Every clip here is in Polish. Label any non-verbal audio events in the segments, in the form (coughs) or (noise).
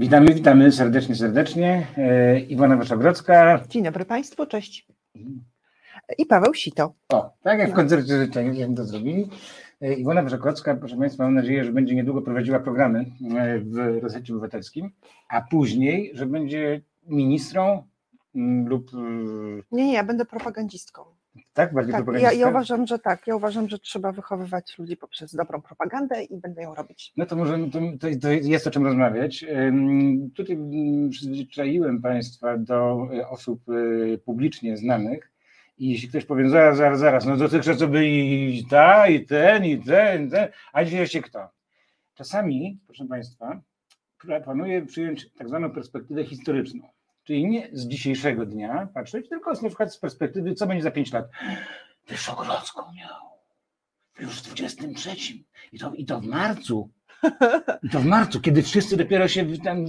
Witamy, witamy serdecznie, serdecznie. E, Iwona Waszogrodzka. Dzień dobry Państwu, cześć. I Paweł Sito. O, tak jak w koncercie życzenia, żeśmy to zrobili. E, Iwona Waszogrodzka, proszę Państwa, mam nadzieję, że będzie niedługo prowadziła programy e, w Resecie Obywatelskim, a później, że będzie ministrą mm, lub... Nie, nie, ja będę propagandzistką. Tak, bardziej Tak, ja, ja uważam, że tak. Ja uważam, że trzeba wychowywać ludzi poprzez dobrą propagandę i będę ją robić. No to może to, to, to jest o czym rozmawiać. Tutaj mm, przyzwyczaiłem Państwa do e, osób e, publicznie znanych i jeśli ktoś powie, zaraz, zaraz, zaraz, no dotychczas to byli i ta, i ten, i ten, i ten, a dzisiaj się kto? Czasami, proszę Państwa, planuję przyjąć tak zwaną perspektywę historyczną. Czyli nie z dzisiejszego dnia patrzeć, tylko na przykład z perspektywy, co będzie za pięć lat. Wyszogrodzką miał. Już w 23. I to, I to w marcu. I to w marcu, kiedy wszyscy dopiero się tam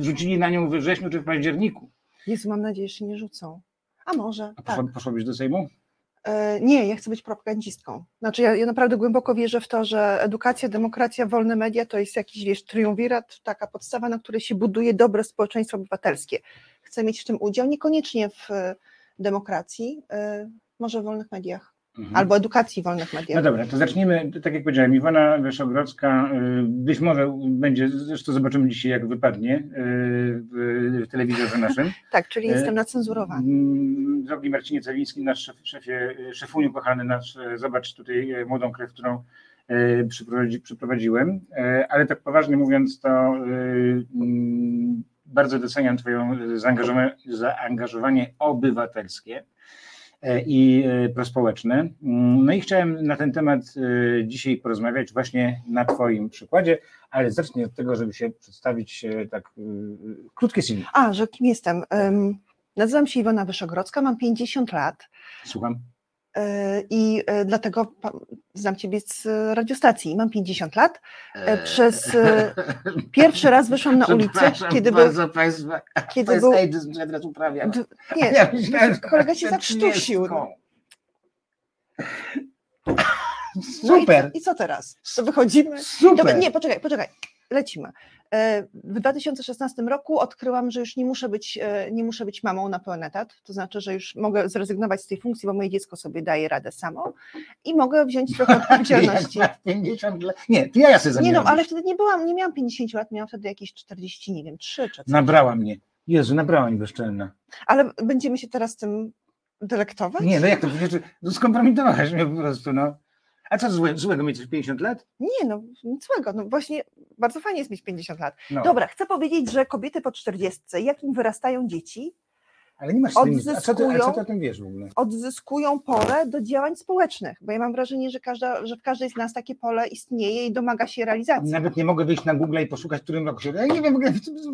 rzucili na nią we wrześniu czy w październiku. Jezu, mam nadzieję, że się nie rzucą. A może, A tak. poszła, poszłabyś do Sejmu? E, Nie, ja chcę być propagandistką. Znaczy, ja, ja naprawdę głęboko wierzę w to, że edukacja, demokracja, wolne media to jest jakiś, wiesz, triumvirat, taka podstawa, na której się buduje dobre społeczeństwo obywatelskie. Chcę mieć w tym udział, niekoniecznie w e, demokracji, e, może w wolnych mediach, Mhm. albo edukacji wolnych No mediach. dobra, to zacznijmy, tak jak powiedziałem, Iwona Wyszogrodzka, y, być może będzie, zresztą zobaczymy dzisiaj jak wypadnie y, w, telewizorze naszym. (laughs) Tak, czyli E, jestem nacenzurowany. Mm, Drogi Marcinie Cewiński, nasz szef, szefie, szefuniu kochany nasz, zobacz tutaj młodą krew, którą przyprowadzi, przyprowadziłem, ale tak poważnie mówiąc, to mm, bardzo doceniam Twoje zaangażowanie, obywatelskie i e, prospołeczne. Mm, No i chciałem na ten temat e, dzisiaj porozmawiać właśnie na Twoim przykładzie, ale zacznę od tego, żeby się przedstawić e, tak e, krótkie CV. A, że kim jestem? Nazywam się Iwona Wyszogrodzka, mam 50 lat Słucham. Yy, i yy, dlatego znam Ciebie z y, radiostacji. Mam 50 lat. E, Przez (laughs) pierwszy raz wyszłam na ulicę, kiedy był. bardzo państwa, Kiedy był teraz uprawiam. (laughs) nie, Ja myślałem, kolega się zakrztusił. Super, No i, co, I co teraz? Wychodzimy? super. Dobra, nie, poczekaj, poczekaj. Lecimy. E, W 2016 roku odkryłam, że już nie muszę, być, e, nie muszę być mamą na pełen etat, to znaczy, że już mogę zrezygnować z tej funkcji, bo moje dziecko sobie daje radę samo i mogę wziąć trochę (laughs) odpowiedzialności. Jak masz 50 lat. Nie, to ja, ja sobie Nie no, ale wtedy nie byłam, nie miałam 50 lat, miałam wtedy jakieś 40, nie wiem, 3 czy coś. Nabrała mnie. Jezu, nabrała mi bezczelna. Ale będziemy się teraz tym delektować? Nie, no jak to przecież no skompromitowałaś mnie po prostu, no. A co złe, złego mieć już 50 lat? Nie, no nic złego, no właśnie bardzo fajnie jest mieć 50 lat. No. Dobra, chcę powiedzieć, że kobiety po 40, jak im wyrastają dzieci, Ale nie masz nic. A co, ty, a co ty odzyskują- o tym wiesz w ogóle? odzyskują pole do działań społecznych, bo ja mam wrażenie, że, każda, że w każdej z nas takie pole istnieje i domaga się realizacji. Nawet nie mogę wyjść na Google i poszukać, w którym roku się. Ja nie wiem, w ogóle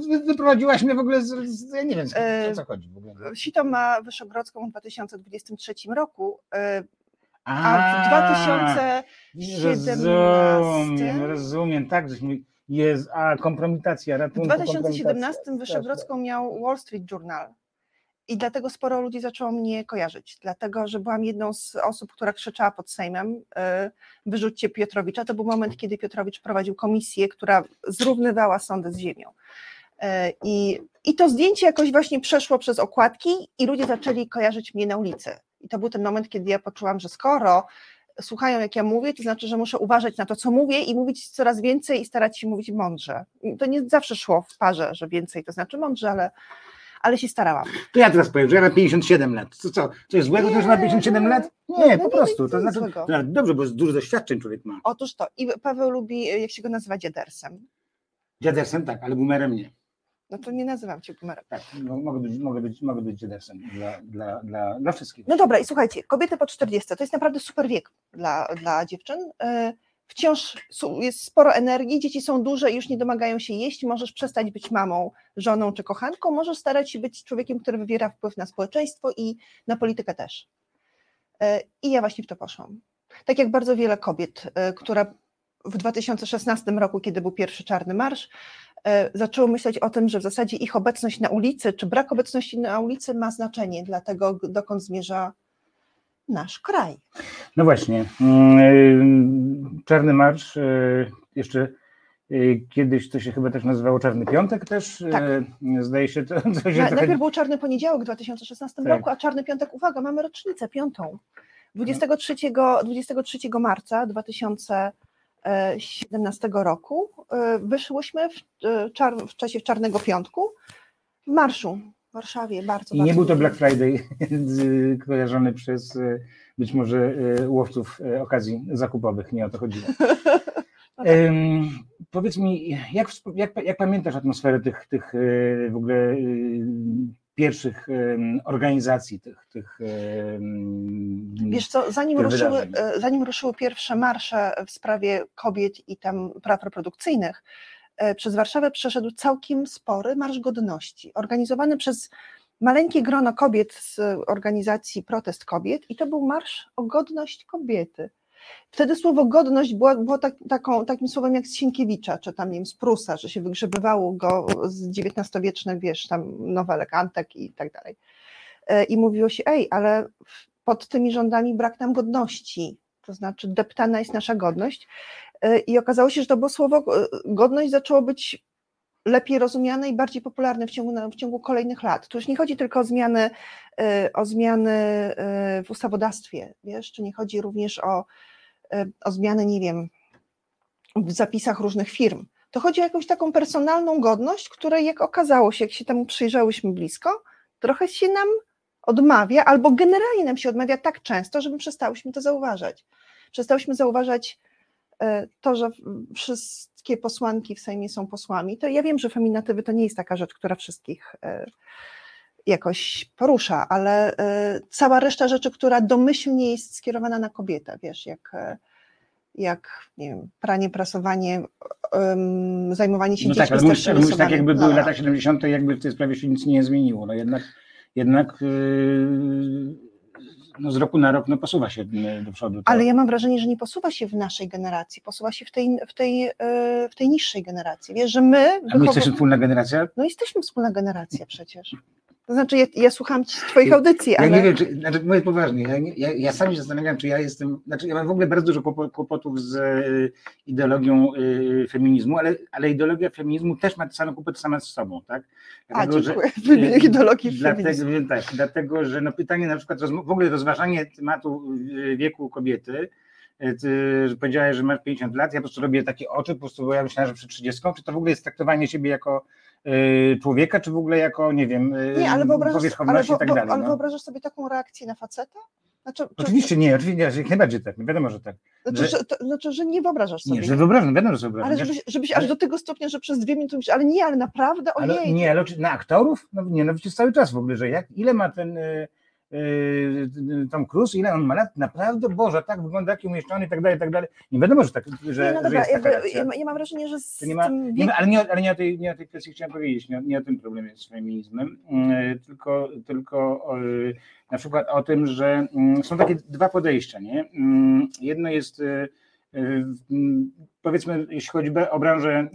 wy- wyprowadziłaś mnie w ogóle z. z ja nie wiem, E, o co chodzi w ogóle. Sito ma Wyszogrodzką w 2023 roku, y, a w 2017 Rozumiem, rozumiem, tak, żeśmy. Jest, a kompromitacja, w ratunku. 2017 kompromitacja. Wyszogrodzką miał Wall Street Journal. I dlatego sporo ludzi zaczęło mnie kojarzyć, dlatego że byłam jedną z osób, która krzyczała pod Sejmem, y, wyrzućcie Piotrowicza. To był moment, kiedy Piotrowicz prowadził komisję, która zrównywała sądy z ziemią. Y, I, I to zdjęcie jakoś właśnie przeszło przez okładki i ludzie zaczęli kojarzyć mnie na ulicy. I to był ten moment, kiedy ja poczułam, że skoro słuchają jak ja mówię, to znaczy, że muszę uważać na to, co mówię i mówić coraz więcej i starać się mówić mądrze. I To nie zawsze szło w parze, że więcej to znaczy mądrze, ale, ale się starałam. To ja teraz powiem, że ja mam 57 lat. Co, co, co jest złego, to że ma 57 lat? Nie, no po nie, prostu. To znaczy, złego. to nawet dobrze, bo dużo doświadczeń człowiek ma. Otóż to. I Paweł lubi, jak się go nazywa, dziadersem. Dziadersem tak, ale boomerem nie. No to nie nazywam cię bumerem. Tak, no, mogę być, mogę być, mogę być dla, dla, dla, dla wszystkich. No dobra, i słuchajcie, kobiety po 40 to jest naprawdę super wiek dla, dla dziewczyn. Y, Wciąż jest sporo energii, dzieci są duże i już nie domagają się jeść. Możesz przestać być mamą, żoną czy kochanką, możesz starać się być człowiekiem, który wywiera wpływ na społeczeństwo i na politykę też. Y, I ja właśnie w to poszłam. Tak jak bardzo wiele kobiet, y, które w 2016 roku, kiedy był pierwszy czarny marsz, e, zaczęły myśleć o tym, że w zasadzie ich obecność na ulicy, czy brak obecności na ulicy ma znaczenie dla tego, dokąd zmierza nasz kraj. No właśnie. mm, Czarny Marsz, y, jeszcze kiedyś to się chyba też nazywało Czarny Piątek też, Tak. zdaje się to. to się Na, trochę- najpierw był Czarny Poniedziałek w 2016 Tak. roku, a Czarny Piątek, uwaga, mamy rocznicę piątą. 23, 23 marca 2017 roku e, wyszłyśmy w, e, czar, w czasie Czarnego Piątku w marszu w Warszawie. Bardzo, I nie bardzo był to. Black Friday kojarzony przez być może łowców okazji zakupowych, nie o to chodziło. (laughs) Ym, powiedz mi, jak, jak, jak pamiętasz atmosferę tych, tych w ogóle pierwszych organizacji, tych, tych Wiesz co, zanim tych ruszyły, wydarzeń? e, zanim ruszyły pierwsze marsze w sprawie kobiet i tam praw reprodukcyjnych, e, przez Warszawę przeszedł całkiem spory Marsz Godności, organizowany przez maleńkie grono kobiet z organizacji Protest Kobiet i to był marsz o godność kobiety. Wtedy słowo godność było, było tak, taką, takim słowem jak z Sienkiewicza, czy tam nie wiem, z Prusa, że się wygrzebywało go z XIX-wiecznych, wiesz, tam nowelek, Antek i tak dalej. E, I mówiło się, ej, ale pod tymi rządami brak nam godności, to znaczy deptana jest nasza godność. E, I okazało się, że to było słowo e, godność zaczęło być lepiej rozumiane i bardziej popularne w ciągu, w ciągu kolejnych lat. Tu już nie chodzi tylko o zmiany, o zmiany w ustawodawstwie, wiesz, czy nie chodzi również o, o zmiany, nie wiem, w zapisach różnych firm. To chodzi o jakąś taką personalną godność, której jak okazało się, jak się temu przyjrzałyśmy blisko, trochę się nam odmawia, albo generalnie nam się odmawia tak często, że my przestałyśmy to zauważać. Przestałyśmy zauważać e, to, że wszystkie posłanki w Sejmie są posłami. To ja wiem, że feminatywy to nie jest taka rzecz, która wszystkich e, jakoś porusza, ale e, cała reszta rzeczy, która domyślnie jest skierowana na kobietę, wiesz, jak, e, jak nie wiem, pranie, prasowanie, zajmowanie się No dziećmi tak, ale mówisz, mówisz tak, jakby były no. lata 70., jakby w tej sprawie się nic nie zmieniło. No jednak, jednak yy, no z roku na rok no posuwa się do przodu. to. Ale ja mam wrażenie, że nie posuwa się w naszej generacji, posuwa się w tej, w tej, e, w tej niższej generacji. Wiesz, że my, A my jesteśmy wspólna generacja? no jesteśmy wspólna generacja przecież. To znaczy, ja, ja słucham twoich audycji, Ja ale nie wiem, czy, znaczy mówię poważnie, ja, nie, ja, ja sam się zastanawiam, czy ja jestem, znaczy ja mam w ogóle bardzo dużo kłopo- kłopotów z y, ideologią y, feminizmu, ale, ale ideologia feminizmu też ma te same kłopoty sama z sobą, tak? a, Dlatego, dziękuję, (laughs) w imieniu y, ideologii Dlatego, feminizmu. tak, dlatego, że no pytanie na przykład w ogóle rozważanie tematu wieku kobiety, ty że powiedziałeś, że masz 50 lat, ja po prostu robię takie oczy, po prostu bo ja myślałem, że przed 30, czy to w ogóle jest traktowanie siebie jako człowieka, czy w ogóle jako, nie wiem, y, Nie, ale ale, powierzchowności i tak dalej. ale no. wyobrażasz sobie taką reakcję na faceta? Znaczy, czy, Oczywiście nie, oczywiście nie, jak najbardziej tak, wiadomo, że tak. znaczy, że- to, znaczy, że nie wyobrażasz sobie. Nie, że wyobrażam, wiadomo, że sobie ale wyobrażam. żebyś, żebyś ale- aż do tego stopnia, że przez dwie minuty mówisz, ale nie, ale naprawdę, Ale, ojej. nie, ale na aktorów? No nie, no przecież cały czas w ogóle, że jak, ile ma ten y, y, Tom Cruise, ile on ma lat, naprawdę, Boże, tak wygląda, jaki umieszczony i tak dalej, i tak dalej. Nie wiadomo, że tak, że, nie, no że dobra, jest taka ja, ja mam wrażenie, że z nie ma, tym nie ma, ale, nie, ale nie, o tej, nie o tej kwestii chciałem powiedzieć, nie, o- nie o tym problemie z feminizmem, mm, tylko, tylko na przykład o tym, że mm, są takie dwa podejścia. Nie? Mm, Jedno jest, y, y, mm, powiedzmy, jeśli chodzi o branżę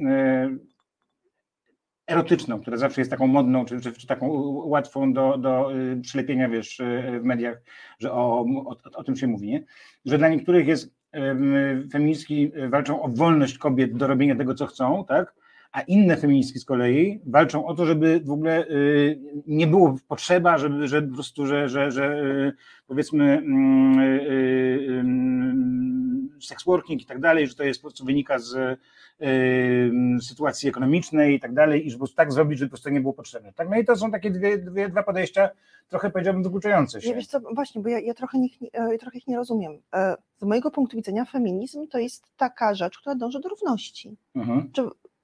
erotyczną, która zawsze jest taką modną, czy, czy, czy taką łatwą do, do y, przylepienia, wiesz, y, w mediach, że o, o, o tym się mówi, nie? że dla niektórych jest em, feministki walczą o wolność kobiet do robienia tego, co chcą, tak? A inne feministki z kolei walczą o to, żeby w ogóle y, nie było potrzeba, żeby, że po prostu, że, że, że powiedzmy mm, y, y, ym, sex working i tak dalej, że to jest po prostu wynika z y, sytuacji ekonomicznej i tak dalej, i że po prostu tak zrobić, żeby po prostu nie było potrzebne. Tak? No i to są takie dwie, dwie, dwa podejścia, trochę powiedziałbym wykluczające się. Ja wiesz co, właśnie, bo ja, ja trochę, ich, nie- e, trochę ich nie rozumiem. E, Z mojego punktu widzenia feminizm to jest taka rzecz, która dąży do równości. Mhm.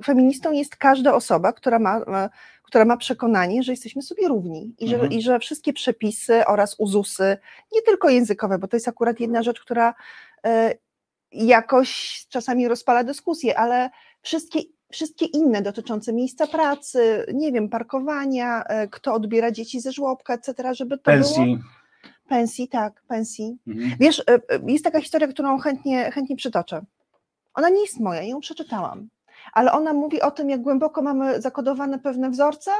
Feministą jest każda osoba, która ma, e, która ma przekonanie, że jesteśmy sobie równi i że, Mhm. i że wszystkie przepisy oraz uzusy, nie tylko językowe, bo to jest akurat jedna rzecz, która jakoś czasami rozpala dyskusję, ale wszystkie, wszystkie inne dotyczące miejsca pracy, nie wiem, parkowania, e, kto odbiera dzieci ze żłobka, etc., żeby to było... Pensji. Pensji, tak, pensji. Mhm. Wiesz, e, e, jest taka historia, którą chętnie, chętnie przytoczę. Ona nie jest moja, ją przeczytałam, ale ona mówi o tym, jak głęboko mamy zakodowane pewne wzorce,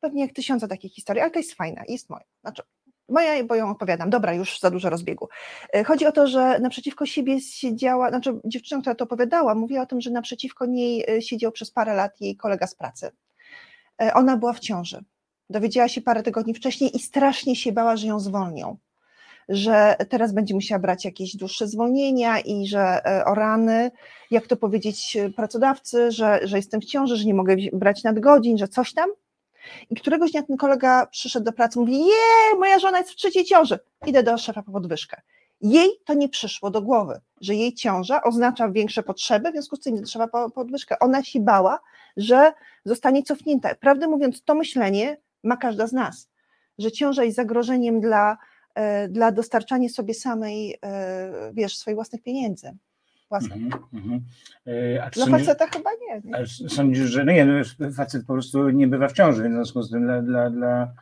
pewnie jak tysiące takich historii, ale to jest fajna, jest moja. Znaczy, Moja, bo ją opowiadam. Dobra, już za dużo rozbiegu. E, chodzi o to, że naprzeciwko siebie siedziała, znaczy dziewczyna, która to opowiadała, mówiła o tym, że naprzeciwko niej e, siedział przez parę lat jej kolega z pracy. E, ona była w ciąży. Dowiedziała się parę tygodni wcześniej i strasznie się bała, że ją zwolnią że teraz będzie musiała brać jakieś dłuższe zwolnienia i że o rany, jak to powiedzieć pracodawcy, że, że jestem w ciąży, że nie mogę brać nadgodzin, że coś tam. I któregoś dnia ten kolega przyszedł do pracy, mówi: Je, moja żona jest w trzeciej ciąży, idę do szefa po podwyżkę. Jej to nie przyszło do głowy, że jej ciąża oznacza większe potrzeby, w związku z tym trzeba po podwyżkę. Ona się bała, że zostanie cofnięta. Prawdę mówiąc, to myślenie ma każda z nas, że ciąża jest zagrożeniem dla, e, dla dostarczania sobie samej, e, wiesz, swoich własnych pieniędzy własnych. Mm -hmm. E, a Dla sądzisz, faceta chyba nie. nie? Sądzisz, że no nie, no, facet po prostu nie bywa w ciąży, w związku z tym dla, dla, dla,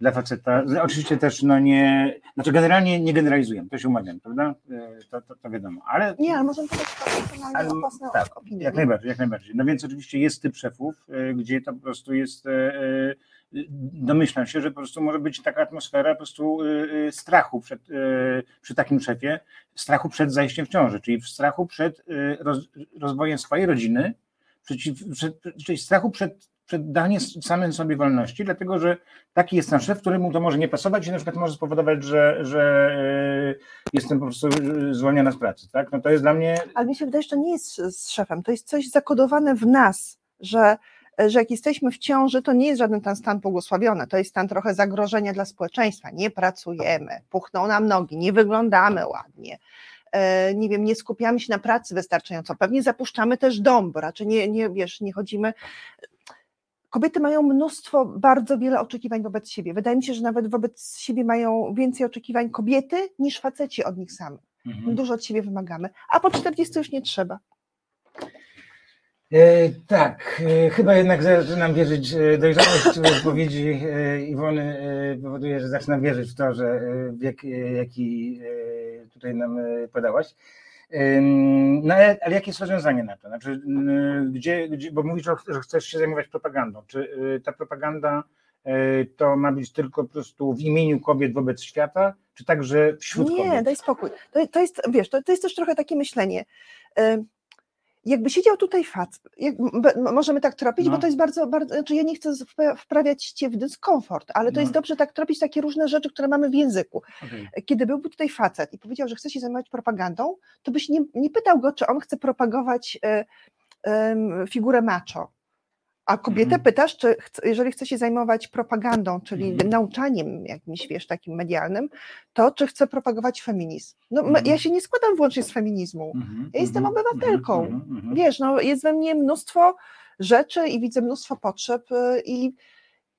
dla faceta, oczywiście też no nie, znaczy generalnie nie generalizujemy, to się umawiam, prawda? E, to, to, to wiadomo, ale... Nie, ale możemy powiedzieć personalnie własne tak, opinie. Jak najbardziej, jak najbardziej. No więc oczywiście jest typ szefów, e, gdzie to po prostu jest domyślam się, że po prostu może być taka atmosfera po prostu y, y, strachu przed, y, przy takim szefie, strachu przed zajściem w ciąży, czyli strachu przed roz, rozwojem swojej rodziny, czyli strachu przed, przed daniem samym sobie wolności, dlatego że taki jest ten szef, któremu to może nie pasować i na przykład może spowodować, że, że jestem po prostu zwolniona z pracy. Tak? No to jest dla mnie. Ale mi się wydaje, że to nie jest z szefem, to jest coś zakodowane w nas, że że jak jesteśmy w ciąży, to nie jest żaden ten stan błogosławiony, to jest stan trochę zagrożenia dla społeczeństwa. Nie pracujemy, puchną nam nogi, nie wyglądamy ładnie, e, nie wiem, nie skupiamy się na pracy wystarczająco, pewnie zapuszczamy też dom, bo raczej nie, nie, wiesz, nie chodzimy. Kobiety mają mnóstwo, bardzo wiele oczekiwań wobec siebie. Wydaje mi się, że nawet wobec siebie mają więcej oczekiwań kobiety niż faceci od nich samych. Mhm. Dużo od siebie wymagamy, a po 40 już nie trzeba. E, tak, e, chyba jednak zaczynam wierzyć, dojrzałość wypowiedzi e, Iwony powoduje, że zaczynam wierzyć w to, że wiek, jaki tutaj nam podałaś. No ale, ale jakie jest rozwiązanie na to? Znaczy, gdzie, gdzie, bo mówisz, że chcesz się zajmować propagandą. Czy ta propaganda to ma być tylko po prostu w imieniu kobiet wobec świata, czy także wśród Nie, kobiet? Nie, daj spokój. To, to jest, wiesz, to, to jest też trochę takie myślenie jakby siedział tutaj facet, jak, możemy tak tropić, no. bo to jest bardzo, bardzo, znaczy ja nie chcę wprawiać cię w dyskomfort, ale to no. jest dobrze tak tropić takie różne rzeczy, które mamy w języku. Okay. Kiedy byłby tutaj facet i powiedział, że chce się zajmować propagandą, to byś nie, nie pytał go, czy on chce propagować y, y, figurę macho, a kobietę mhm. pytasz, czy jeżeli chce się zajmować propagandą, czyli mhm. nauczaniem jakimś, wiesz, takim medialnym, to czy chce propagować feminizm? No, mhm. ja się nie składam wyłącznie z feminizmu. Ja jestem mhm. obywatelką. Mhm. Wiesz, no, jest we mnie mnóstwo rzeczy i widzę mnóstwo potrzeb y, i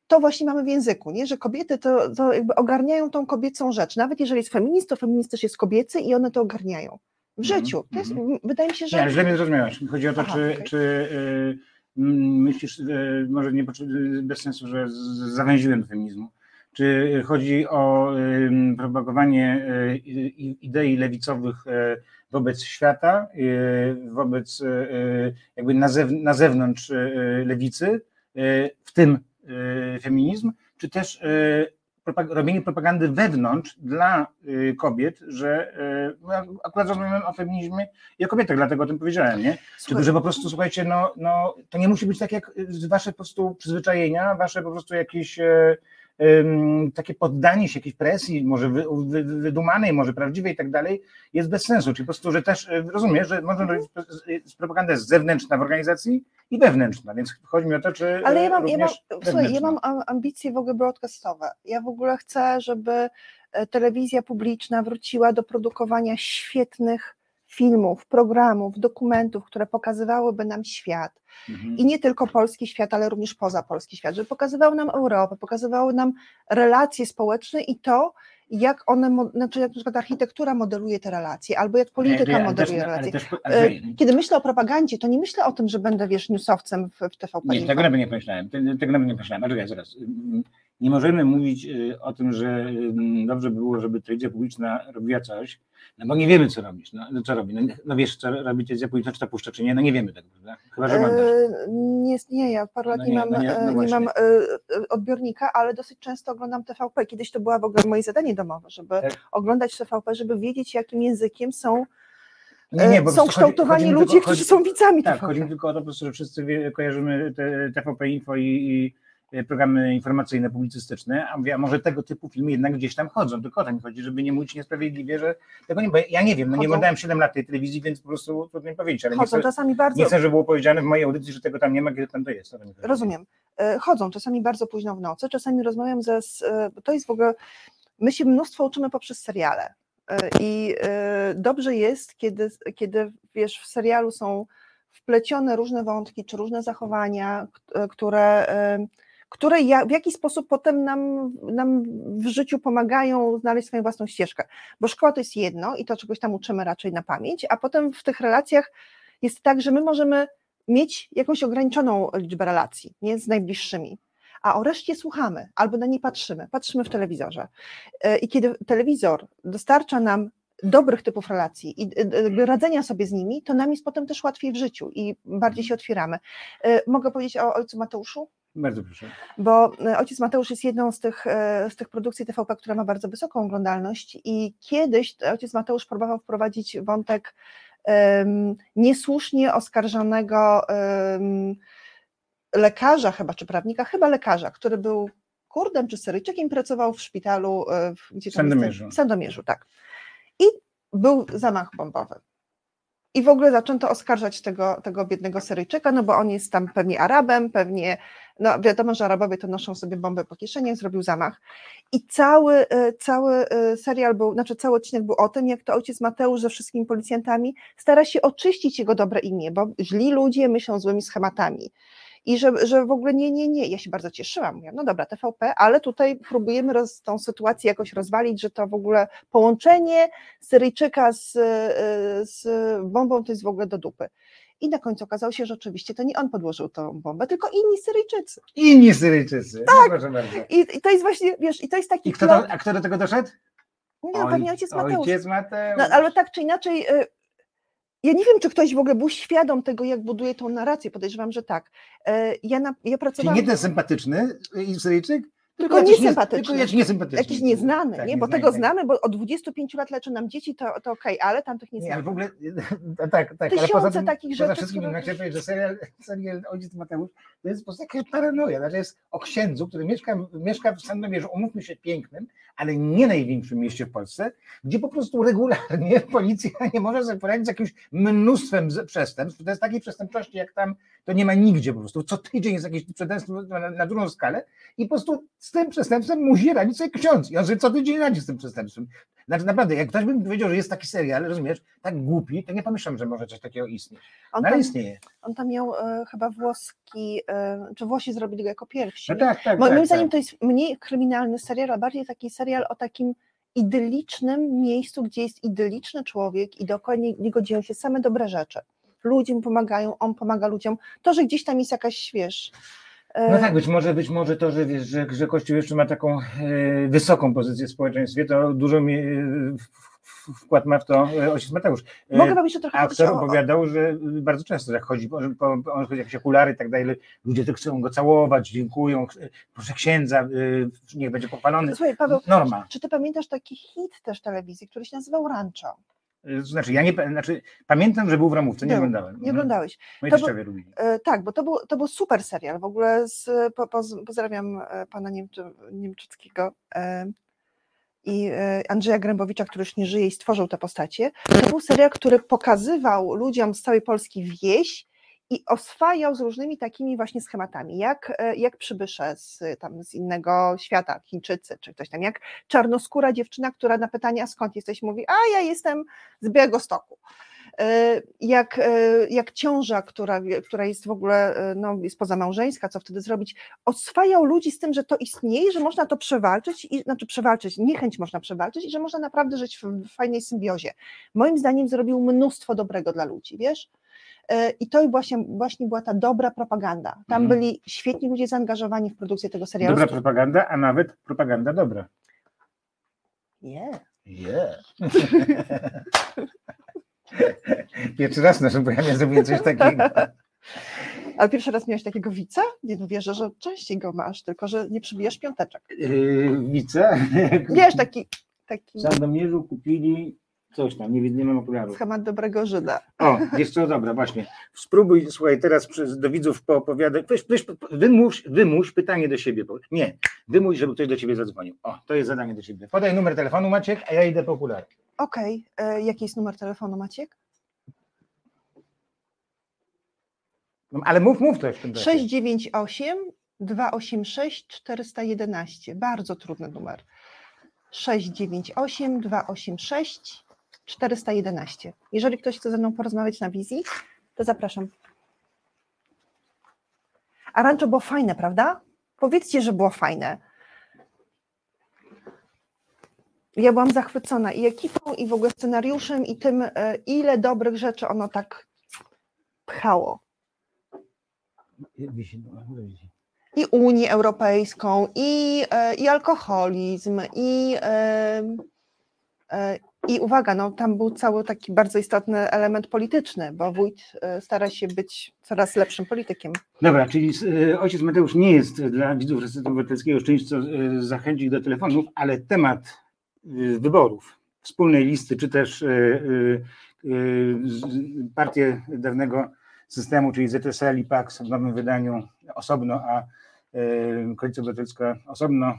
to właśnie mamy w języku, nie? że kobiety to, to jakby ogarniają tą kobiecą rzecz. Nawet jeżeli jest feminist, to feminist też jest kobiecy i one to ogarniają. W życiu. To jest, wydaje mi się, że. Nie, źle mnie zrozumiałaś. Chodzi o to, Aha, czy, okay. czy y, myślisz, może nie bez sensu, że zawęziłem feminizmu. Czy chodzi o propagowanie e, idei lewicowych e, wobec świata, e, wobec jakby na, zewnątrz lewicy, w tym feminizm, czy też robienie propagandy wewnątrz dla y, kobiet, że y, no, akurat rozmawiamy o feminizmie i o kobietach, dlatego o tym powiedziałem, nie? Czy, że po prostu, słuchajcie, no, no, to nie musi być tak jak wasze po prostu przyzwyczajenia, wasze po prostu jakieś takie poddanie się jakiejś presji, może wy, wy, wydumanej, może prawdziwej i tak dalej, jest bez sensu. Czyli po prostu, że też e, rozumiem, że można robić propaganda zewnętrzna w organizacji i wewnętrzna, więc chodzi mi o to, czy. Ale ja mam, ja mam, słuchaj, ja mam ambicje w ogóle broadcastowe. Ja w ogóle chcę, żeby e, telewizja publiczna wróciła do produkowania świetnych filmów, programów, dokumentów, które pokazywałyby nam świat. Mhm. I nie tylko polski świat, ale również poza polski świat, żeby pokazywały nam Europę, pokazywały nam relacje społeczne i to, jak one, znaczy jak na przykład architektura modeluje te relacje, albo jak polityka nie, modeluje relacje. Też, ale... Kiedy myślę o propagandzie, to nie myślę o tym, że będę, wiesz, newsowcem w, w TVP. Nie, tego nawet nie pomyślałem, tego nawet nie pomyślałem, ale zaraz, nie możemy mówić y, o tym, że mm, dobrze by było, żeby telewizja publiczna robiła coś, no bo nie wiemy, co robić. No, no co robi? No, no wiesz, co robi telewizja publiczna, czy to puszcza, czy nie? No nie wiemy tego, prawda? Chyba, że mandasz. E, Nie, nie, ja paru lat No nie, nie, mam, no nie, no e, nie właśnie. mam e, odbiornika, ale dosyć często oglądam TVP. Kiedyś to była w ogóle moje zadanie domowe, żeby Tak. oglądać TVP, żeby wiedzieć, jakim językiem są, Nie, nie, są chodzi- chodzi kształtowani mi ludzie, tylko- którzy chodzi- są widzami Tak, TVP. chodzi mi tylko o to, po prostu, że wszyscy wie, kojarzymy te, TVP Info i, i programy informacyjne, publicystyczne, a mówię, a może tego typu filmy jednak gdzieś tam chodzą, tylko o to mi chodzi, żeby nie mówić niesprawiedliwie, że tego nie, bo ja nie wiem, no nie oglądałem 7 lat tej telewizji, więc po prostu trudno mi powiedzieć, ale nie Chodzą chcę, czasami bardzo nie chcę, żeby było powiedziane w mojej audycji, że tego tam nie ma, kiedy tam to jest. Rozumiem. E, Chodzą czasami bardzo późno w nocy, czasami rozmawiam ze. e, To jest w ogóle. My się mnóstwo uczymy poprzez seriale. E, I e, dobrze jest, kiedy, kiedy wiesz, w serialu są wplecione różne wątki, czy różne zachowania, e, które, e, które w jakiś sposób potem nam, nam w życiu pomagają znaleźć swoją własną ścieżkę. Bo szkoła to jest jedno i to czegoś tam uczymy raczej na pamięć, a potem w tych relacjach jest tak, że my możemy mieć jakąś ograniczoną liczbę relacji nie, z najbliższymi, a o reszcie słuchamy albo na nie patrzymy, patrzymy w telewizorze. E, I kiedy telewizor dostarcza nam dobrych typów relacji i e, jakby radzenia sobie z nimi, to nam jest potem też łatwiej w życiu i bardziej się otwieramy. E, Mogę powiedzieć o ojcu Mateuszu? Bardzo proszę. bo e, Ojciec Mateusz jest jedną z tych, e, z tych produkcji TVP, która ma bardzo wysoką oglądalność i kiedyś Ojciec Mateusz próbował wprowadzić wątek em, niesłusznie oskarżonego em, lekarza chyba, czy prawnika, chyba lekarza, który był Kurdem czy Syryjczykiem, pracował w szpitalu e, w, gdzie jest Sandomierzu. w Sandomierzu, tak. I był zamach bombowy. I w ogóle zaczęto oskarżać tego, tego biednego Syryjczyka, no bo on jest tam pewnie Arabem, pewnie, no wiadomo, że Arabowie to noszą sobie bombę po kieszeniach, zrobił zamach. I cały, e, cały e, serial był, znaczy cały odcinek był o tym, jak to ojciec Mateusz ze wszystkimi policjantami stara się oczyścić jego dobre imię, bo źli ludzie myślą złymi schematami. I że, że w ogóle nie, nie, nie, ja się bardzo cieszyłam. Mówiłam, no dobra, TVP, ale tutaj próbujemy roz, tą sytuację jakoś rozwalić, że to w ogóle połączenie Syryjczyka z, e, z bombą to jest w ogóle do dupy. I na końcu okazało się, że oczywiście to nie on podłożył tą bombę, tylko inni Syryjczycy. Inni Syryjczycy. Tak. Bardzo. I, I to jest właśnie, wiesz, i to jest taki I kto to, a kto do tego doszedł? Nie, no, pewnie ojciec Mateusz. Ojciec Mateusz. No, ale tak czy inaczej, y, ja nie wiem, czy ktoś w ogóle był świadom tego, jak buduje tą narrację. Podejrzewam, że tak. Y, Ja, na, ja Czyli pracowałam. nie ten sympatyczny i Syryjczyk? Tylko nie- niesympatyczny. Tylko jakiś niesympatyczny. Jakiś nieznany, Tak, nie? Bo nieznany, tego tak. znamy, bo od 25 lat leczą nam dzieci, to, to okej, ale tamtych nie Nie, ale znamy. w ogóle, (laughs) tak, tak, ale Tysiące poza tym, takich poza rzeczy, wszystkim, które- chciałem powiedzieć, że serial, (laughs) serial Ojciec Mateusz to jest po prostu jakaś paranoja, znaczy jest o księdzu, który mieszka, mieszka w Sandomierzu, umówmy się, pięknym, ale nie największym mieście w Polsce, gdzie po prostu regularnie (laughs) policja nie może sobie poradzić z jakimś mnóstwem przestępstw, to jest takiej przestępczości jak tam, to nie ma nigdzie po prostu, co tydzień jest jakieś przestępstwo na, na dużą skalę i po prostu z tym przestępstwem musi radzić sobie ksiądz i on sobie co tydzień radzi z tym przestępstwem. Znaczy naprawdę, jak ktoś by mi powiedział, że jest taki serial, rozumiesz, tak głupi, to nie pomyślałem, że może coś takiego istnieć. On No ale tam, istnieje. on tam miał e, chyba włoski, e, czy Włosi zrobili go jako pierwsi. No tak, tak, Moim tak, zdaniem tak. to jest mniej kryminalny serial, a bardziej taki serial o takim idylicznym miejscu, gdzie jest idyliczny człowiek i dookoła nie- niego dzieją się same dobre rzeczy. Ludzie mu pomagają, on pomaga ludziom. To, że gdzieś tam jest jakaś, wiesz... e, No tak, być może, być może to, że, wiesz, że, że Kościół jeszcze ma taką e, wysoką pozycję w społeczeństwie, to dużo mi, e, wkład ma w to ojciec Mateusz. Mogę wam jeszcze trochę aktor opowiadał, że bardzo często jak chodzi, on chodzi jakieś okulary i tak dalej, ludzie to chcą go całować, dziękują, proszę księdza, niech będzie pochwalony. Słuchaj, Paweł, Norma. czy ty pamiętasz taki hit też telewizji, który się nazywał Rancho? Y, Znaczy, ja nie, znaczy, pamiętam, że był w ramówce, nie Był. oglądałem. Nie oglądałeś? Moi To teściowie lubili. E, Tak, bo to był, to był super serial. W ogóle z, po, poz, pozdrawiam e, pana Niemczy, Niemczyckiego e, i Andrzeja Grębowicza, który już nie żyje i stworzył te postacie. To był serial, który pokazywał ludziom z całej Polski wieś i oswajał z różnymi takimi właśnie schematami, jak, e, jak przybysze z, tam, z innego świata, Chińczycy czy ktoś tam, jak czarnoskóra dziewczyna, która na pytanie, a skąd jesteś, mówi, a ja jestem z Białegostoku. E, Jak, e, jak ciąża, która, która jest w ogóle no, jest pozamałżeńska, co wtedy zrobić, oswajał ludzi z tym, że to istnieje, że można to przewalczyć, i, znaczy przewalczyć, niechęć można przewalczyć i że można naprawdę żyć w fajnej symbiozie. Moim zdaniem zrobił mnóstwo dobrego dla ludzi, wiesz? E, I to właśnie, właśnie była ta dobra propaganda. Tam Mhm. byli świetni ludzie zaangażowani w produkcję tego serialu. Dobra propaganda, a nawet propaganda dobra. Nie. Yeah. (laughs) Pierwszy raz w naszym programie zrobiłem coś takiego. (laughs) Ale pierwszy raz miałeś takiego wica? Nie no wierzę, że częściej go masz, tylko że nie przybijasz piąteczek. Yy, wice. Wiesz, taki, taki W Sandomierzu kupili coś tam, nie, nie mam okularów. schemat dobrego Żyda. O, wiesz co, dobra, właśnie. Spróbuj, słuchaj, teraz przez, do widzów poopowiadać. Weź, weź, wymuś, wymuś pytanie do siebie. Nie, wymuś, żeby ktoś do ciebie zadzwonił. O, to jest zadanie do ciebie. Podaj numer telefonu, Maciek, a ja idę po okulary. Okej, e, jaki jest numer telefonu Maciek? No, ale mów, mów coś w tym czasie. 698 286 411. Bardzo trudny numer. 698 286 411. Jeżeli ktoś chce ze mną porozmawiać na wizji, to zapraszam. A rancho było fajne, prawda? Powiedzcie, że było fajne. Ja byłam zachwycona i ekipą, i w ogóle scenariuszem, i tym, e, ile dobrych rzeczy ono tak pchało. I Unię Europejską, i, e, i alkoholizm, i, e, i uwaga, no, tam był cały taki bardzo istotny element polityczny, bo wójt e, stara się być coraz lepszym politykiem. Dobra, czyli e, ojciec Mateusz nie jest dla widzów Resetu Obywatelskiego co e, zachęci ich do telefonów, ale temat wyborów, wspólnej listy, czy też partię dawnego systemu, czyli ZSL i PAX w nowym wydaniu osobno, a Koalicja Obywatelska osobno,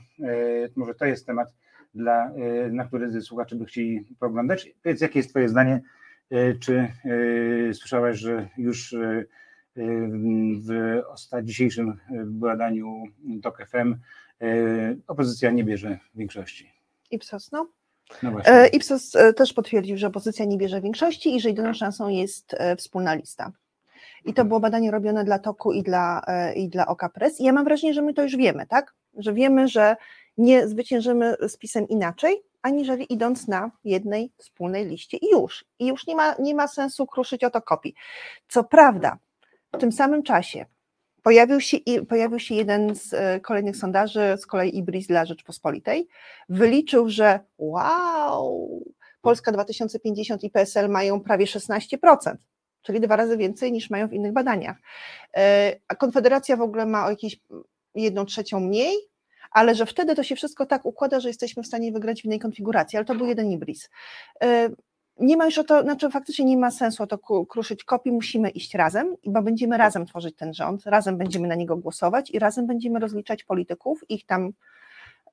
może to jest temat, dla, e, na który słuchacze by chcieli pooglądać. Powiedz, jakie jest twoje zdanie, e, czy e, słyszałaś, że już w dzisiejszym badaniu TOK FM opozycja nie bierze większości. Ipsos, no. No właśnie. Ipsos też potwierdził, że opozycja nie bierze większości i że jedyną szansą jest wspólna lista. I to było badanie robione dla TOK-u i dla, i dla OK Press. I ja mam wrażenie, że my to już wiemy, tak? Że wiemy, że nie zwyciężymy z PiSem inaczej, aniżeli idąc na jednej wspólnej liście i już. I już nie ma, nie ma sensu kruszyć o to kopii. Co prawda, w tym samym czasie pojawił się, pojawił się jeden z e, kolejnych sondaży, z kolei Ibris dla Rzeczpospolitej, wyliczył, że wow, Polska 2050 i PSL mają prawie 16%, czyli dwa razy więcej niż mają w innych badaniach. E, A Konfederacja w ogóle ma o jakieś jedną trzecią mniej, ale że wtedy to się wszystko tak układa, że jesteśmy w stanie wygrać w innej konfiguracji, ale to był jeden Ibris. E, Nie ma już o to, znaczy faktycznie nie ma sensu o to kruszyć kopii, musimy iść razem, bo będziemy razem tworzyć ten rząd, razem będziemy na niego głosować i razem będziemy rozliczać polityków, ich tam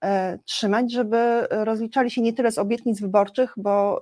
e, trzymać, żeby rozliczali się nie tyle z obietnic wyborczych, bo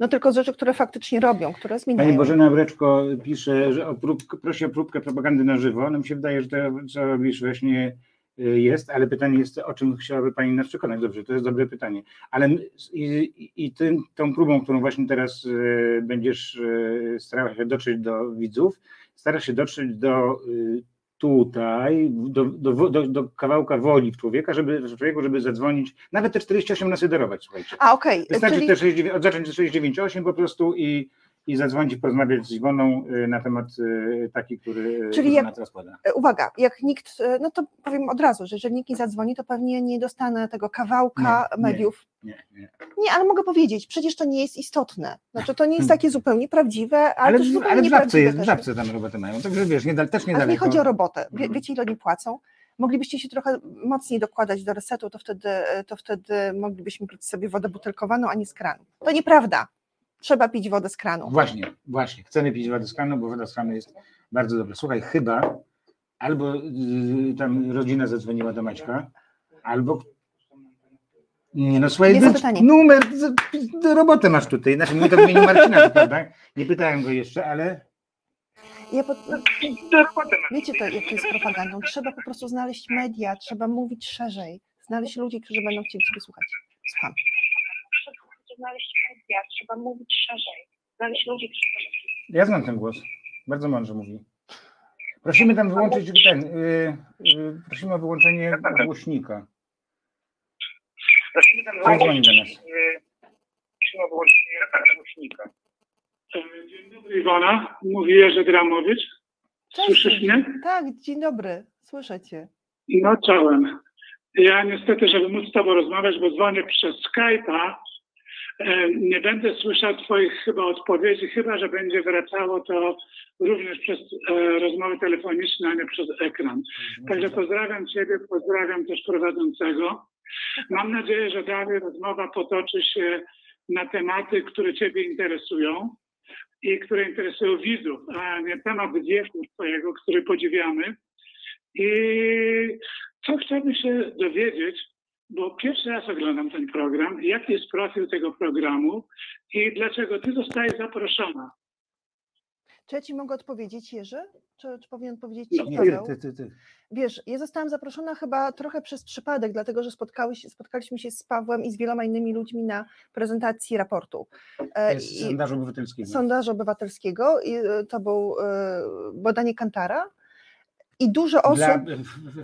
no tylko z rzeczy, które faktycznie robią, które zmieniają. Pani Bożena Breczko pisze, że o próbkę, prosi o próbkę propagandy na żywo. No mi się wydaje, że to, co robisz właśnie y, jest, ale pytanie jest, o czym chciałaby Pani nas przekonać. Dobrze, to jest dobre pytanie. Ale i, i- tym, tą próbą, którą właśnie teraz y, będziesz y, starała się dotrzeć do widzów, starasz się dotrzeć do y, tutaj, do, do, do, do kawałka woli w człowieka, żeby, w człowieku, żeby zadzwonić, nawet te 48 nasyderować, słuchajcie. A okej, Wystarczy czyli te 69, zacząć od 698 po prostu i, i zadzwonić, porozmawiać z Iwoną y, na temat y, taki, który Czyli Iwona jak- teraz poda. e, uwaga, jak nikt, e, no to powiem od razu, że jeżeli nikt nie zadzwoni, to pewnie nie dostanę tego kawałka Nie, nie. mediów. Nie, nie. Nie, ale mogę powiedzieć, przecież to nie jest istotne. Znaczy to nie jest Hmm. takie zupełnie prawdziwe, ale, Ale, też zupełnie ale w żabce, jest, w żabce tam robotę mają, także wiesz, nie, też Ale nie chodzi o robotę. Wie, Mhm. wiecie, ile oni płacą? Moglibyście się trochę mocniej dokładać do resetu, to wtedy, to wtedy moglibyśmy pić sobie wodę butelkowaną, a nie z kranu. To nieprawda. Trzeba pić wodę z kranu. Właśnie, właśnie. Chcemy pić wodę z kranu, bo woda z kranu jest bardzo dobra. Słuchaj, chyba albo y, tam rodzina zadzwoniła do Maćka, albo nie no słuchaj, Jest wy- pytanie. numer, robotę masz tutaj. Znaczy mówię to w imieniu Marcina, prawda? Nie pytałem go jeszcze, ale Ja no, wiecie, to, jak jest propagandą. Trzeba po prostu znaleźć media, trzeba mówić szerzej, znaleźć ludzi, którzy będą chcieli Ciebie słuchać. Słucham. Znaleźć media, trzeba mówić szerzej. Znaleźć ludzi, którzy Ja znam ten głos. Bardzo mądrze mówi. Prosimy tam wyłączyć ten. y, y, prosimy o wyłączenie głośnika. Prosimy tam Kto dzwoni do nas? Trzeba wyłączyć głośnika. Dzień dobry Iwona, mówi Jerzy Dramowicz. Słyszysz mnie? Tak, dzień dobry, słyszę cię. No czołem. Ja niestety, żeby móc z Tobą rozmawiać, bo dzwonię przez Skype'a, nie będę słyszał Twoich chyba odpowiedzi, chyba że będzie wracało to również przez e, rozmowy telefoniczne, a nie przez ekran. Także pozdrawiam Ciebie, pozdrawiam też prowadzącego. Mam nadzieję, że dalej rozmowa potoczy się na tematy, które Ciebie interesują i które interesują widzów, a nie temat wieku Twojego, który podziwiamy. I co chciałbym się dowiedzieć, bo pierwszy raz oglądam ten program, jaki jest profil tego programu i dlaczego Ty zostajesz zaproszona. Czy ja ci mogę odpowiedzieć, Jerzy? Czy, czy powinien powiedzieć No, ci Nie, Paweł? ty, ty, ty. Wiesz, ja zostałam zaproszona chyba trochę przez przypadek, dlatego że spotkały się, spotkaliśmy się z Pawłem i z wieloma innymi ludźmi na prezentacji raportu. To E, jest i- sondażu obywatelskiego. sondażu obywatelskiego i e, to był e, badanie Kantara i dużo osób Dla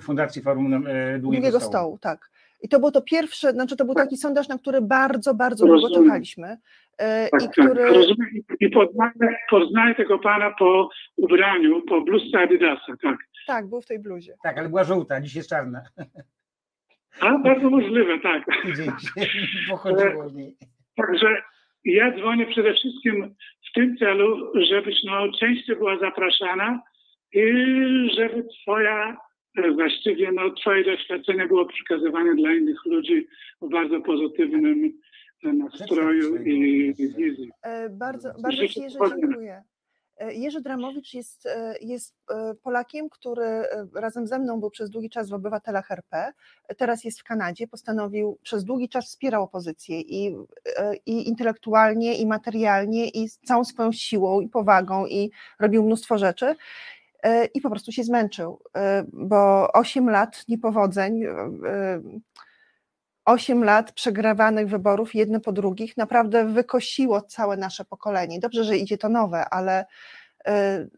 Fundacji Forum Długiego, długiego Stołu. stołu, tak. I to był to pierwsze, znaczy to był taki sondaż, na który bardzo, bardzo długo Rozumiem. czekaliśmy e, i Tak, tak. który Rozumiem. I poznaję, poznaję tego pana po ubraniu, po bluzce Adidasa, tak. tak, był w tej bluzie. Tak, ale była żółta, dziś jest czarna. A bardzo możliwe, tak. Pochodziło w niej. Także ja dzwonię przede wszystkim w tym celu, żebyś no, częściej była zapraszana i żeby twoja, właściwie no, twoje doświadczenie było przekazywane dla innych ludzi w bardzo pozytywnym e, nastroju i wizji. E, Bardzo, bardzo Ci Jerzy dziękuję. E, Jerzy Dramowicz jest, jest Polakiem, który razem ze mną był przez długi czas w obywatelach RP, teraz jest w Kanadzie, postanowił, przez długi czas wspierał opozycję i, i intelektualnie, i materialnie, i z całą swoją siłą, i powagą, i robił mnóstwo rzeczy. E, I po prostu się zmęczył, e, bo 8 lat niepowodzeń, e, e, 8 lat przegrawanych wyborów, jedne po drugich, naprawdę wykosiło całe nasze pokolenie. Dobrze, że idzie to nowe, ale y,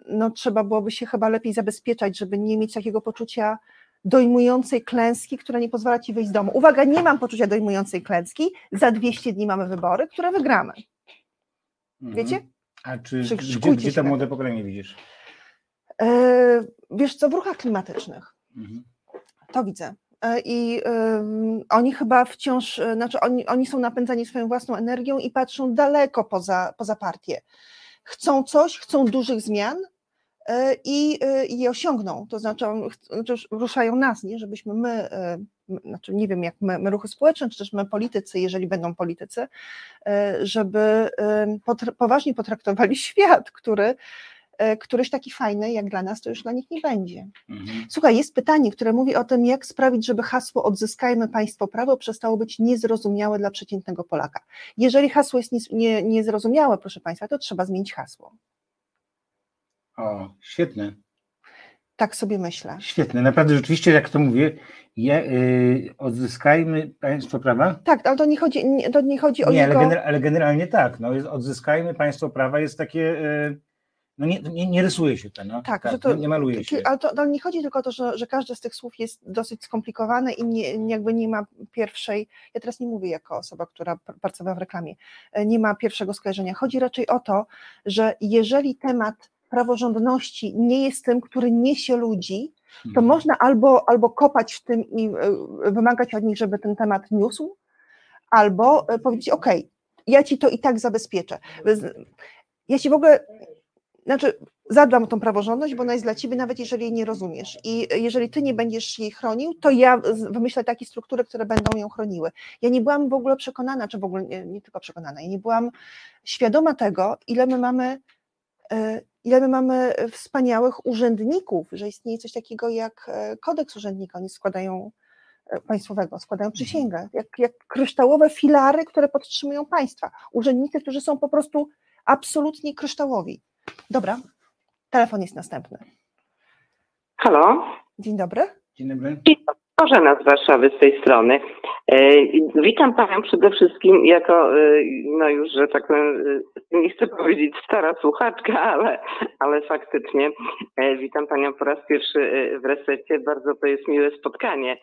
no, trzeba byłoby się chyba lepiej zabezpieczać, żeby nie mieć takiego poczucia dojmującej klęski, która nie pozwala ci wyjść z domu. Uwaga, nie mam poczucia dojmującej klęski, za 200 dni mamy wybory, które wygramy. Mhm. Wiecie? A czy gdzie, gdzie to młode pokolenie widzisz? Y, wiesz co, w ruchach klimatycznych. Mhm. To widzę. E, I oni chyba wciąż, e, znaczy oni, oni są napędzani swoją własną energią i patrzą daleko poza, poza partię. Chcą coś, chcą dużych zmian e, i, e, i je osiągną. To znaczy, znaczy ruszają nas, nie? żebyśmy my, e, znaczy nie wiem jak my, my ruchy społeczne, czy też my politycy, jeżeli będą politycy, e, żeby poważnie potraktowali (laughs) świat, który, e, któryś taki fajny jak dla nas, to już dla nich nie będzie. Mhm. Słuchaj, jest pytanie, które mówi o tym, jak sprawić, żeby hasło odzyskajmy państwo prawo przestało być niezrozumiałe dla przeciętnego Polaka. Jeżeli hasło jest nie, niezrozumiałe, proszę Państwa, to trzeba zmienić hasło. O, świetne, Tak sobie myślę. świetne. Naprawdę rzeczywiście, jak to mówię, je, y, odzyskajmy państwo prawa. Tak, ale to nie chodzi, nie, to nie chodzi o Nie, ale, jego... gener, ale generalnie tak. No, jest, odzyskajmy państwo prawa jest takie. y, no nie, nie, nie rysuje się to. No. Tak, że to, nie, maluje się. Ale to, to nie chodzi tylko o to, że, że każde z tych słów jest dosyć skomplikowane i nie, jakby nie ma pierwszej, ja teraz nie mówię jako osoba, która pr- pracowała w reklamie, e, nie ma pierwszego skojarzenia. Chodzi raczej o to, że jeżeli temat praworządności nie jest tym, który niesie ludzi, to Mhm. można albo, albo kopać w tym i e, wymagać od nich, żeby ten temat niósł, albo e, powiedzieć, ok, ja ci to i tak zabezpieczę. Bez- Ja ci w ogóle, znaczy zadbam o tą praworządność, bo ona jest dla ciebie, nawet jeżeli jej nie rozumiesz. I jeżeli ty nie będziesz jej chronił, to ja wymyślę takie struktury, które będą ją chroniły. Ja nie byłam w ogóle przekonana, czy w ogóle nie, nie tylko przekonana, ja nie byłam świadoma tego, ile my mamy e, ile my mamy wspaniałych urzędników, że istnieje coś takiego jak e, kodeks urzędnika, oni składają e, państwowego, składają przysięgę, jak, jak kryształowe filary, które podtrzymują państwa. Urzędnicy, którzy są po prostu absolutnie kryształowi. Dobra, telefon jest następny. Halo? Dzień dobry. Dzień dobry. Bożena z Warszawy z tej strony. E, Witam Panią przede wszystkim jako, e, no już, że tak powiem, e, nie chcę powiedzieć stara słuchaczka, ale, ale faktycznie witam Panią po raz pierwszy w resecie. Bardzo to jest miłe spotkanie.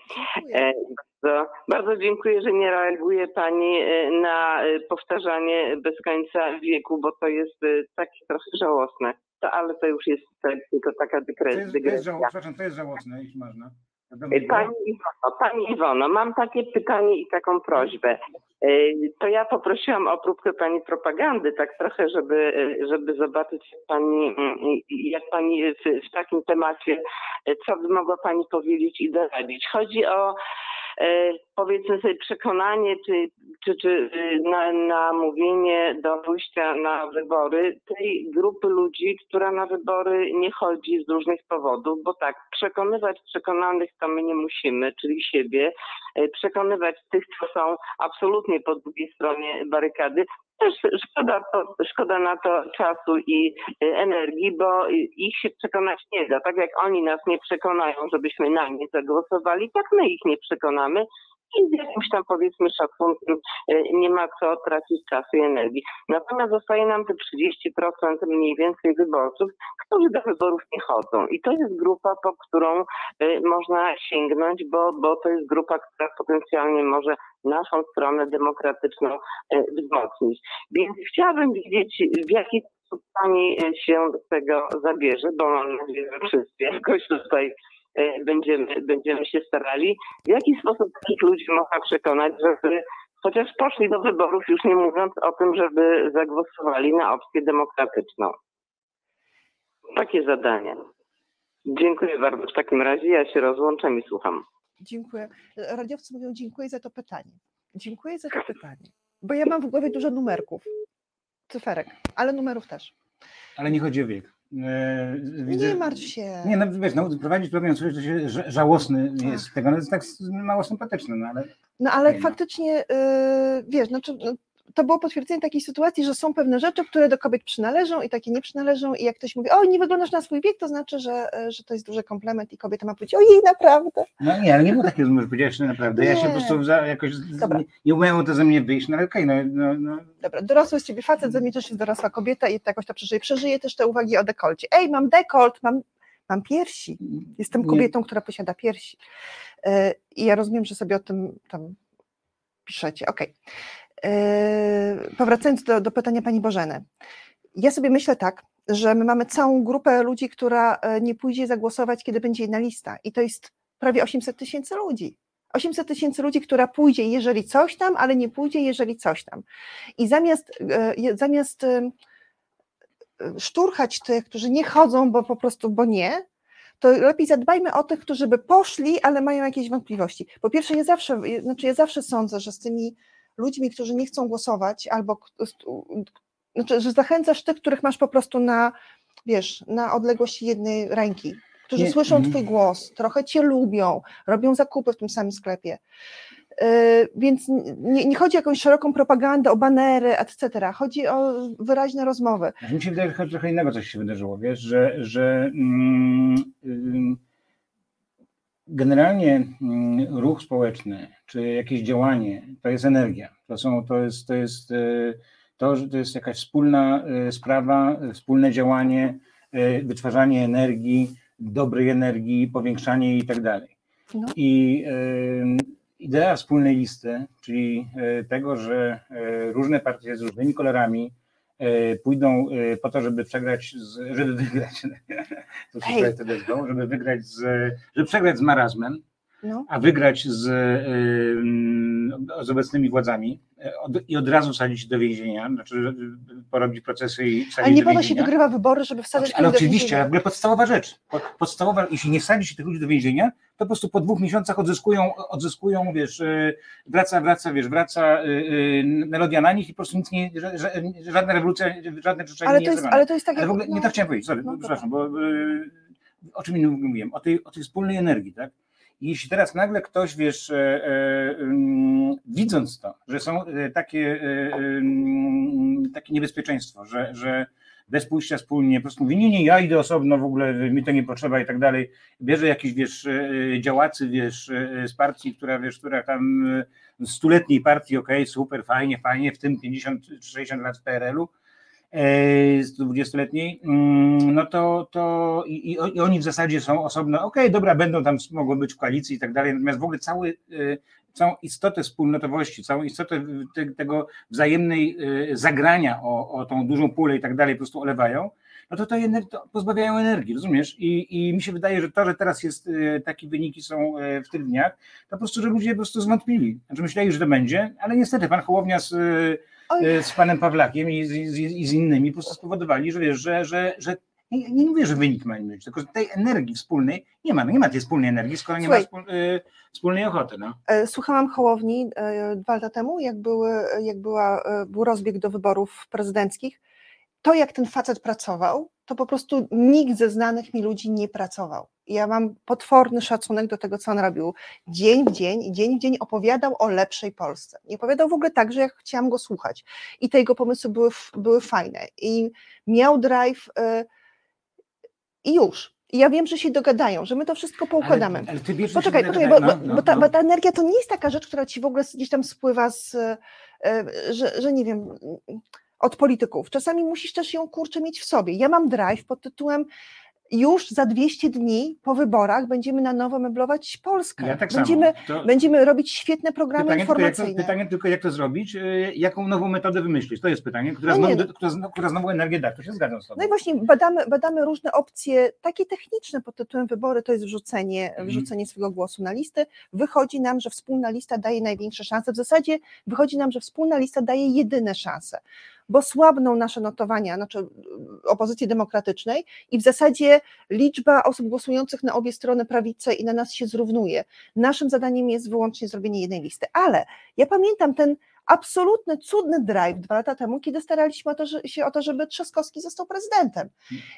Bardzo, bardzo dziękuję, że nie reaguje Pani na powtarzanie bez końca wieku, bo to jest takie trochę żałosne. To, ale to już jest tylko taka To jest, to jest, dygresja. żał, przepraszam, to jest żałosne, jeśli można. Wiadomo, Pani Iwono, Pani Iwono, mam takie pytanie i taką prośbę. Y, To ja poprosiłam o próbkę Pani propagandy, tak trochę, żeby, y, żeby zobaczyć Pani, jak Pani w, w takim temacie, y, co by mogła Pani powiedzieć i doradzić. Chodzi o y, powiedzmy sobie przekonanie, czy, czy, czy y, na, namówienie do pójścia na wybory tej grupy ludzi, która na wybory nie chodzi z różnych powodów, bo tak, przekonywać przekonanych to my nie musimy, czyli siebie, y, przekonywać tych, co są absolutnie po drugiej stronie barykady, też szkoda, to, szkoda na to czasu i y, energii, bo y, ich się przekonać nie da. Tak jak oni nas nie przekonają, żebyśmy na nie zagłosowali, tak my ich nie przekonamy i z jakimś tam powiedzmy szacunkiem y, nie ma co tracić czasu i energii. Natomiast zostaje nam te 30% mniej więcej wyborców, którzy do wyborów nie chodzą. I to jest grupa, po którą y, można sięgnąć, bo, bo to jest grupa, która potencjalnie może naszą stronę demokratyczną y, wzmocnić. Więc chciałabym wiedzieć, w jaki sposób Pani się do tego zabierze, bo mam nadzieję, że wszyscy jakoś tutaj będziemy, będziemy się starali. W jaki sposób takich ludzi można przekonać, żeby chociaż poszli do wyborów, już nie mówiąc o tym, żeby zagłosowali na opcję demokratyczną. Takie zadanie. Dziękuję bardzo. W takim razie ja się rozłączam i słucham. Dziękuję. Radiowcy mówią dziękuję za to pytanie. Dziękuję za to pytanie, bo ja mam w głowie dużo numerków, cyferek, ale numerów też. Ale nie chodzi o wiek. E, widzę- Nie martw się. Nie, no wiesz, no, prowadzić program coś, to się żałosny jest tego, no, jest tak mało sympatyczne, no ale No ale faktycznie, yy, wiesz, znaczy, no, to było potwierdzenie takiej sytuacji, że są pewne rzeczy, które do kobiet przynależą i takie nie przynależą i jak ktoś mówi, o nie wyglądasz na swój wiek, to znaczy, że, e, że to jest duży komplement i kobieta ma powiedzieć, ojej, naprawdę. no nie, ale nie było takiego że powiedziałeś, że naprawdę, ja się po Nie. prostu jakoś, Dobra. nie, nie umiało to ze mnie wyjść, no ale okej, no, no, no, Dobra, dorosły z ciebie facet, ze mnie też jest dorosła kobieta i jakoś to przeżyje. Przeżyje też te uwagi o dekolcie. Ej, mam dekolt, mam, mam piersi. Jestem Nie. kobietą, która posiada piersi. E, I ja rozumiem, że sobie o tym tam piszecie. Okej. E, Powracając do, do pytania pani Bożeny. Ja sobie myślę tak, że my mamy całą grupę ludzi, która e, nie pójdzie zagłosować, kiedy będzie jedna lista. I to jest prawie 800 tysięcy ludzi. 800 tysięcy ludzi, która pójdzie, jeżeli coś tam, ale nie pójdzie, jeżeli coś tam. I zamiast, e, zamiast e, szturchać tych, którzy nie chodzą, bo po prostu, bo nie, to lepiej zadbajmy o tych, którzy by poszli, ale mają jakieś wątpliwości. Po pierwsze, ja zawsze, znaczy ja zawsze sądzę, że z tymi ludźmi, którzy nie chcą głosować, albo znaczy, że zachęcasz tych, których masz po prostu na, wiesz, na odległość jednej ręki, którzy Nie, słyszą mhm. twój głos, trochę cię lubią, robią zakupy w tym samym sklepie. Yy, Więc nie, nie chodzi o jakąś szeroką propagandę, o banery, etc. Chodzi o wyraźne rozmowy. Znaczy, Mi się wydaje, że trochę innego coś się wydarzyło, wiesz, że, że mm, generalnie mm, ruch społeczny, czy jakieś działanie, to jest energia. To, są, to, jest, to, jest, y, to, że to jest jakaś wspólna y, sprawa, wspólne działanie, y, wytwarzanie energii, dobrej energii, powiększanie jej i tak dalej. No. I idea wspólnej listy, czyli tego, że różne partie z różnymi kolorami pójdą y, po to, żeby przegrać, z, żeby wygrać, (laughs) to się żeby wygrać z, żeby przegrać z marazmem, No. a wygrać z, y, z obecnymi władzami od, i od razu sadzić do więzienia, znaczy y, porobić procesy i sadzić Ale nie po to się wygrywa wybory, żeby wsadzać Ale ludzi do oczywiście, więzienia. w ogóle podstawowa rzecz. Pod- Podstawowa, jeśli nie wsadzi się tych ludzi do więzienia, to po prostu po dwóch miesiącach odzyskują, odzyskują wiesz, wraca, wraca, wiesz, wraca melodia na nich i po prostu nic nie, żadna rewolucja, żadne rzeczy Ale nie to jest, ale to jest tak Ale w ogóle nie no, tak chciałem powiedzieć, sorry, no, przepraszam, bo y, o czym innym mówiłem? O tej, o tej wspólnej energii, tak? I jeśli teraz nagle ktoś, wiesz, e, e, widząc to, że są e, takie, takie niebezpieczeństwo, że, że bez pójścia wspólnie, po prostu mówi, nie, nie, ja idę osobno, w ogóle mi to nie potrzeba i tak dalej, bierze jakiś, wiesz, działacy, wiesz, z partii, która, wiesz, która tam stuletniej partii, okej, okay, super, fajnie, fajnie, w tym 50 czy 60 lat w PRL-u, 20-letniej, mm, no to, to i, i, oni w zasadzie są osobno, okej, okay, dobra, będą tam, mogą być w koalicji i tak dalej, natomiast w ogóle cały całą istotę wspólnotowości, całą istotę te, tego wzajemnej y, zagrania o, o tą dużą pulę i tak dalej po prostu olewają, no to, to, to pozbawiają energii, rozumiesz? I, I mi się wydaje, że to, że teraz jest takie wyniki są w tych dniach, to po prostu, że ludzie po prostu zwątpili. Znaczy myśleli, że to będzie, ale niestety pan Hołownia z, z panem Pawlakiem i z, i z innymi po prostu spowodowali, że wiesz, że, że, że nie, nie mówię, że wynik ma być, tylko że tej energii wspólnej nie ma. No nie ma tej wspólnej energii, skoro nie Słuchaj, ma wspól, y, wspólnej ochoty. No. E, słuchałam Hołowni e, dwa lata temu, jak, były, jak była, e, był rozbieg do wyborów prezydenckich. To, jak ten facet pracował, to po prostu nikt ze znanych mi ludzi nie pracował. Ja mam potworny szacunek do tego, co on robił. Dzień w dzień i dzień w dzień opowiadał o lepszej Polsce. Nie opowiadał w ogóle tak, że ja chciałam go słuchać. I te jego pomysły były, były fajne. I miał drive. Y i już. I ja wiem, że się dogadają, że my to wszystko poukładamy. Ale, ale ty poczekaj, poczekaj, bo, no, no, bo, ta, no. bo, ta, energia to nie jest taka rzecz, która ci w ogóle gdzieś tam spływa z, e, że, że nie wiem, od polityków. Czasami musisz też ją kurczę mieć w sobie. Ja mam drive pod tytułem już za 200 dni po wyborach będziemy na nowo meblować Polskę. Ja tak będziemy, to... będziemy robić świetne programy pytanie informacyjne. Tylko to, pytanie tylko, jak to zrobić, e, jaką nową metodę wymyślić? To jest pytanie, która, no znowu, która, która znowu energię da. To się zgadzam z tobą. No i właśnie badamy, badamy różne opcje, takie techniczne pod tytułem wybory, to jest wrzucenie, mhm. wrzucenie swojego głosu na listy. Wychodzi nam, że wspólna lista daje największe szanse. W zasadzie wychodzi nam, że wspólna lista daje jedyne szanse bo słabną nasze notowania, znaczy opozycji demokratycznej i w zasadzie liczba osób głosujących na obie strony prawicy i na nas się zrównuje. Naszym zadaniem jest wyłącznie zrobienie jednej listy, ale ja pamiętam ten absolutny, cudny drive dwa lata temu, kiedy staraliśmy o to, że, się o to, żeby Trzaskowski został prezydentem.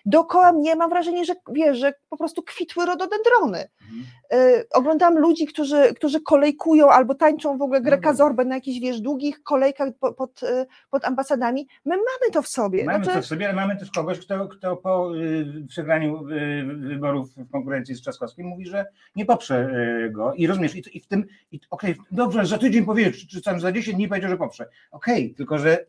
Dookoła mnie mam wrażenie, że wiesz, że po prostu kwitły rododendrony. Mhm. Y, oglądam ludzi, którzy, którzy kolejkują albo tańczą w ogóle greka zorbę na jakichś, wiesz, długich kolejkach po, pod, y, pod ambasadami. My mamy to w sobie. Mamy znaczy... to w sobie, ale mamy też kogoś, kto, kto po y, przegraniu y, wyborów w konkurencji z Trzaskowskim mówi, że nie poprze y, go i rozumiesz, i, i w tym, okej, okay, dobrze, za tydzień powie, czy, czy tam za 10 dni powiedział, że poprze. Okej, okay, tylko że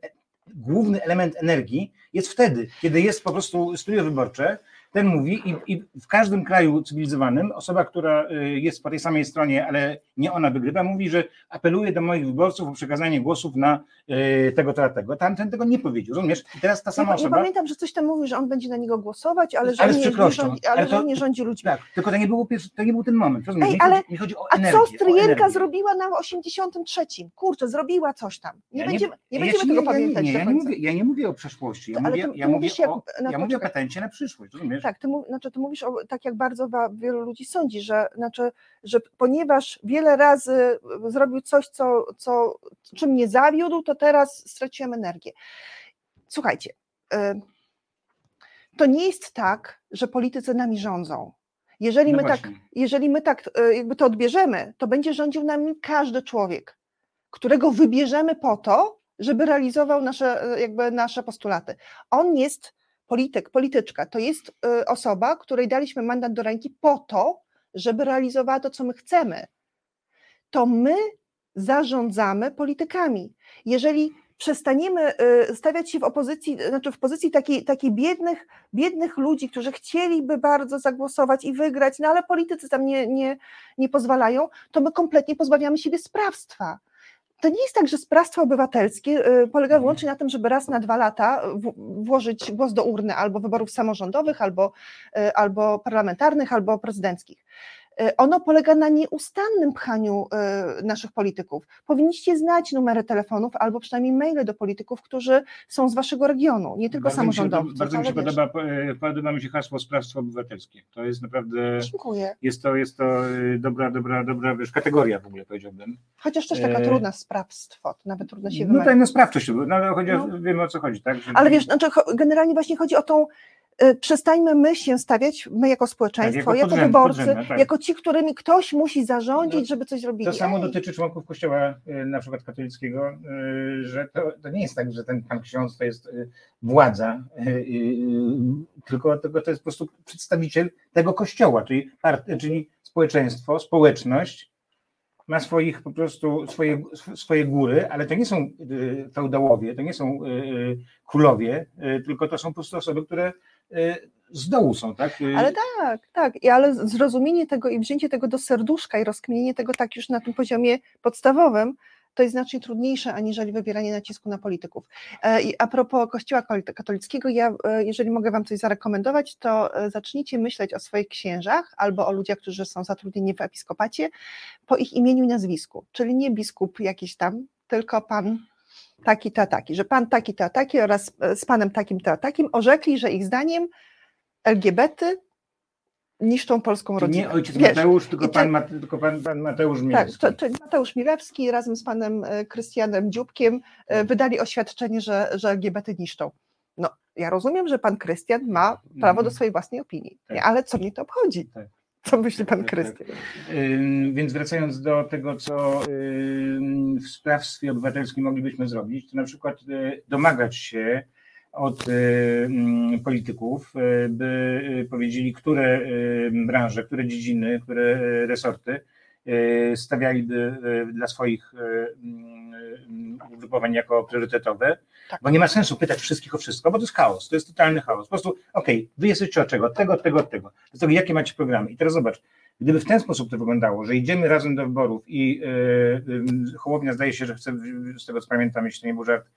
główny element energii jest wtedy, kiedy jest po prostu studio wyborcze, ten mówi i, i, w każdym kraju cywilizowanym osoba, która y, jest po tej samej stronie, ale nie ona wygrywa, mówi, że apeluje do moich wyborców o przekazanie głosów na y, tego, to, tego. Tamten tego nie powiedział, rozumiesz? I teraz ta sama ja, osoba... Ja pamiętam, że coś tam mówił, że on będzie na niego głosować, ale że, ale nie, nie, rządzi, ale, ale to, nie rządzi ludźmi. Tak, tylko to nie, było pierwszy, to nie był ten moment, rozumiesz? Ej, ale, nie chodzi o energię. A co Stryjenka zrobiła na 83? Kurczę, zrobiła coś tam. Nie, ja będziemy, nie, nie będziemy tego pamiętać nie, ja, nie mówię, ja nie mówię o przeszłości, ja mówię, ja mówię, o, ja mówię o patencie na przyszłość, rozumiesz? Tak, ty, znaczy, ty mówisz o, tak jak bardzo wielu ludzi sądzi, że, znaczy, że ponieważ wiele razy zrobił coś, co, co, czym mnie zawiódł, to teraz straciłem energię. Słuchajcie, y, to nie jest tak, że politycy nami rządzą. Jeżeli, no my tak, jeżeli my tak y, jakby to odbierzemy, to będzie rządził nami każdy człowiek, którego wybierzemy po to, żeby realizował nasze, jakby nasze postulaty. On jest polityk, polityczka to jest y, osoba, której daliśmy mandat do ręki po to, żeby realizowała to, co my chcemy. To my zarządzamy politykami. Jeżeli przestaniemy y, stawiać się w opozycji, znaczy w pozycji takiej, takiej biednych, biednych ludzi, którzy chcieliby bardzo zagłosować i wygrać, no ale politycy tam nie, nie, nie pozwalają, to my kompletnie pozbawiamy siebie sprawstwa to nie jest tak, że sprawstwo obywatelskie y, polega wyłącznie na tym, żeby raz na dwa lata włożyć głos do urny albo wyborów samorządowych, albo, y, albo parlamentarnych, albo prezydenckich. Y, ono polega na nieustannym pchaniu y, naszych polityków. Powinniście znać numery telefonów albo przynajmniej maile do polityków, którzy są z waszego regionu, nie tylko bardzo. Mi się, bardzo mi się podoba, e, podoba mi się hasło sprawstwo obywatelskie. To jest naprawdę. Dziękuję. Jest to, jest to e, dobra, dobra, dobra wiesz, kategoria w ogóle powiedziałbym. Chociaż też taka e... trudna sprawstwo, to nawet trudno się No tak, no sprawczość, no, ale chodzi, no. wiemy o co chodzi, tak? Ale wiesz, znaczy, generalnie właśnie chodzi o tą przestańmy my się stawiać, my jako społeczeństwo, jako jako, podrzędne, wyborcy, tak. jako ci, którymi ktoś musi zarządzić, No, żeby coś zrobili. To samo Ej, dotyczy członków kościoła y, na przykład katolickiego, y, że to, to nie jest tak, że ten pan ksiądz to jest y, władza, y, y, tylko, to jest po prostu przedstawiciel tego kościoła, czyli, czyli społeczeństwo, społeczność ma swoich po prostu swoje, swoje góry, ale to nie są y, feudałowie, to nie są y, y, królowie, y, tylko to są po prostu osoby, które y, z dołu są, tak? Y, Ale tak, tak, I ale zrozumienie tego i wzięcie tego do serduszka i rozkminienie tego tak już na tym poziomie podstawowym, to jest znacznie trudniejsze aniżeli wywieranie nacisku na polityków. E, I a propos Kościoła katolickiego, ja, e, jeżeli mogę Wam coś zarekomendować, to e, zacznijcie myśleć o swoich księżach albo o ludziach, którzy są zatrudnieni w episkopacie po ich imieniu i nazwisku, czyli nie biskup jakiś tam, tylko pan taki to taki, że pan taki to taki oraz e, z panem takim to takim orzekli, że ich zdaniem LGBT niszczą polską rodzinę. nie ojciec Wiesz, Mateusz, tylko, to- pan, Mate, tylko pan, pan Mateusz tak, Milewski. to, czyli Mateusz Milewski razem z panem e, Krystianem Dziubkiem e, wydali oświadczenie, że, że LGBT niszczą. No, ja rozumiem, że pan Krystian ma prawo do Mhm. swojej własnej opinii, Tak. nie, ale co mnie to obchodzi? Tak. Co myśli pan Tak, Krystian? Ym, Więc wracając do tego, co w sprawstwie obywatelskim moglibyśmy zrobić, to na przykład y, domagać się od y, ym, polityków, y, by powiedzieli, które branże, które dziedziny, które resorty stawialiby y, dla swoich y, ym, ugrupowań jako priorytetowe, Tak. bo nie ma sensu pytać wszystkich o wszystko, bo to jest chaos, to jest totalny chaos. Po prostu, okej, wy jesteście od czego? Od tego, od tego, od tego. Do tego, jakie macie programy? I teraz zobacz, Gdyby w ten sposób to wyglądało, że idziemy razem do wyborów i yy, Hołownia zdaje się, że chce, z tego co pamiętam, jeśli to nie był żart, e,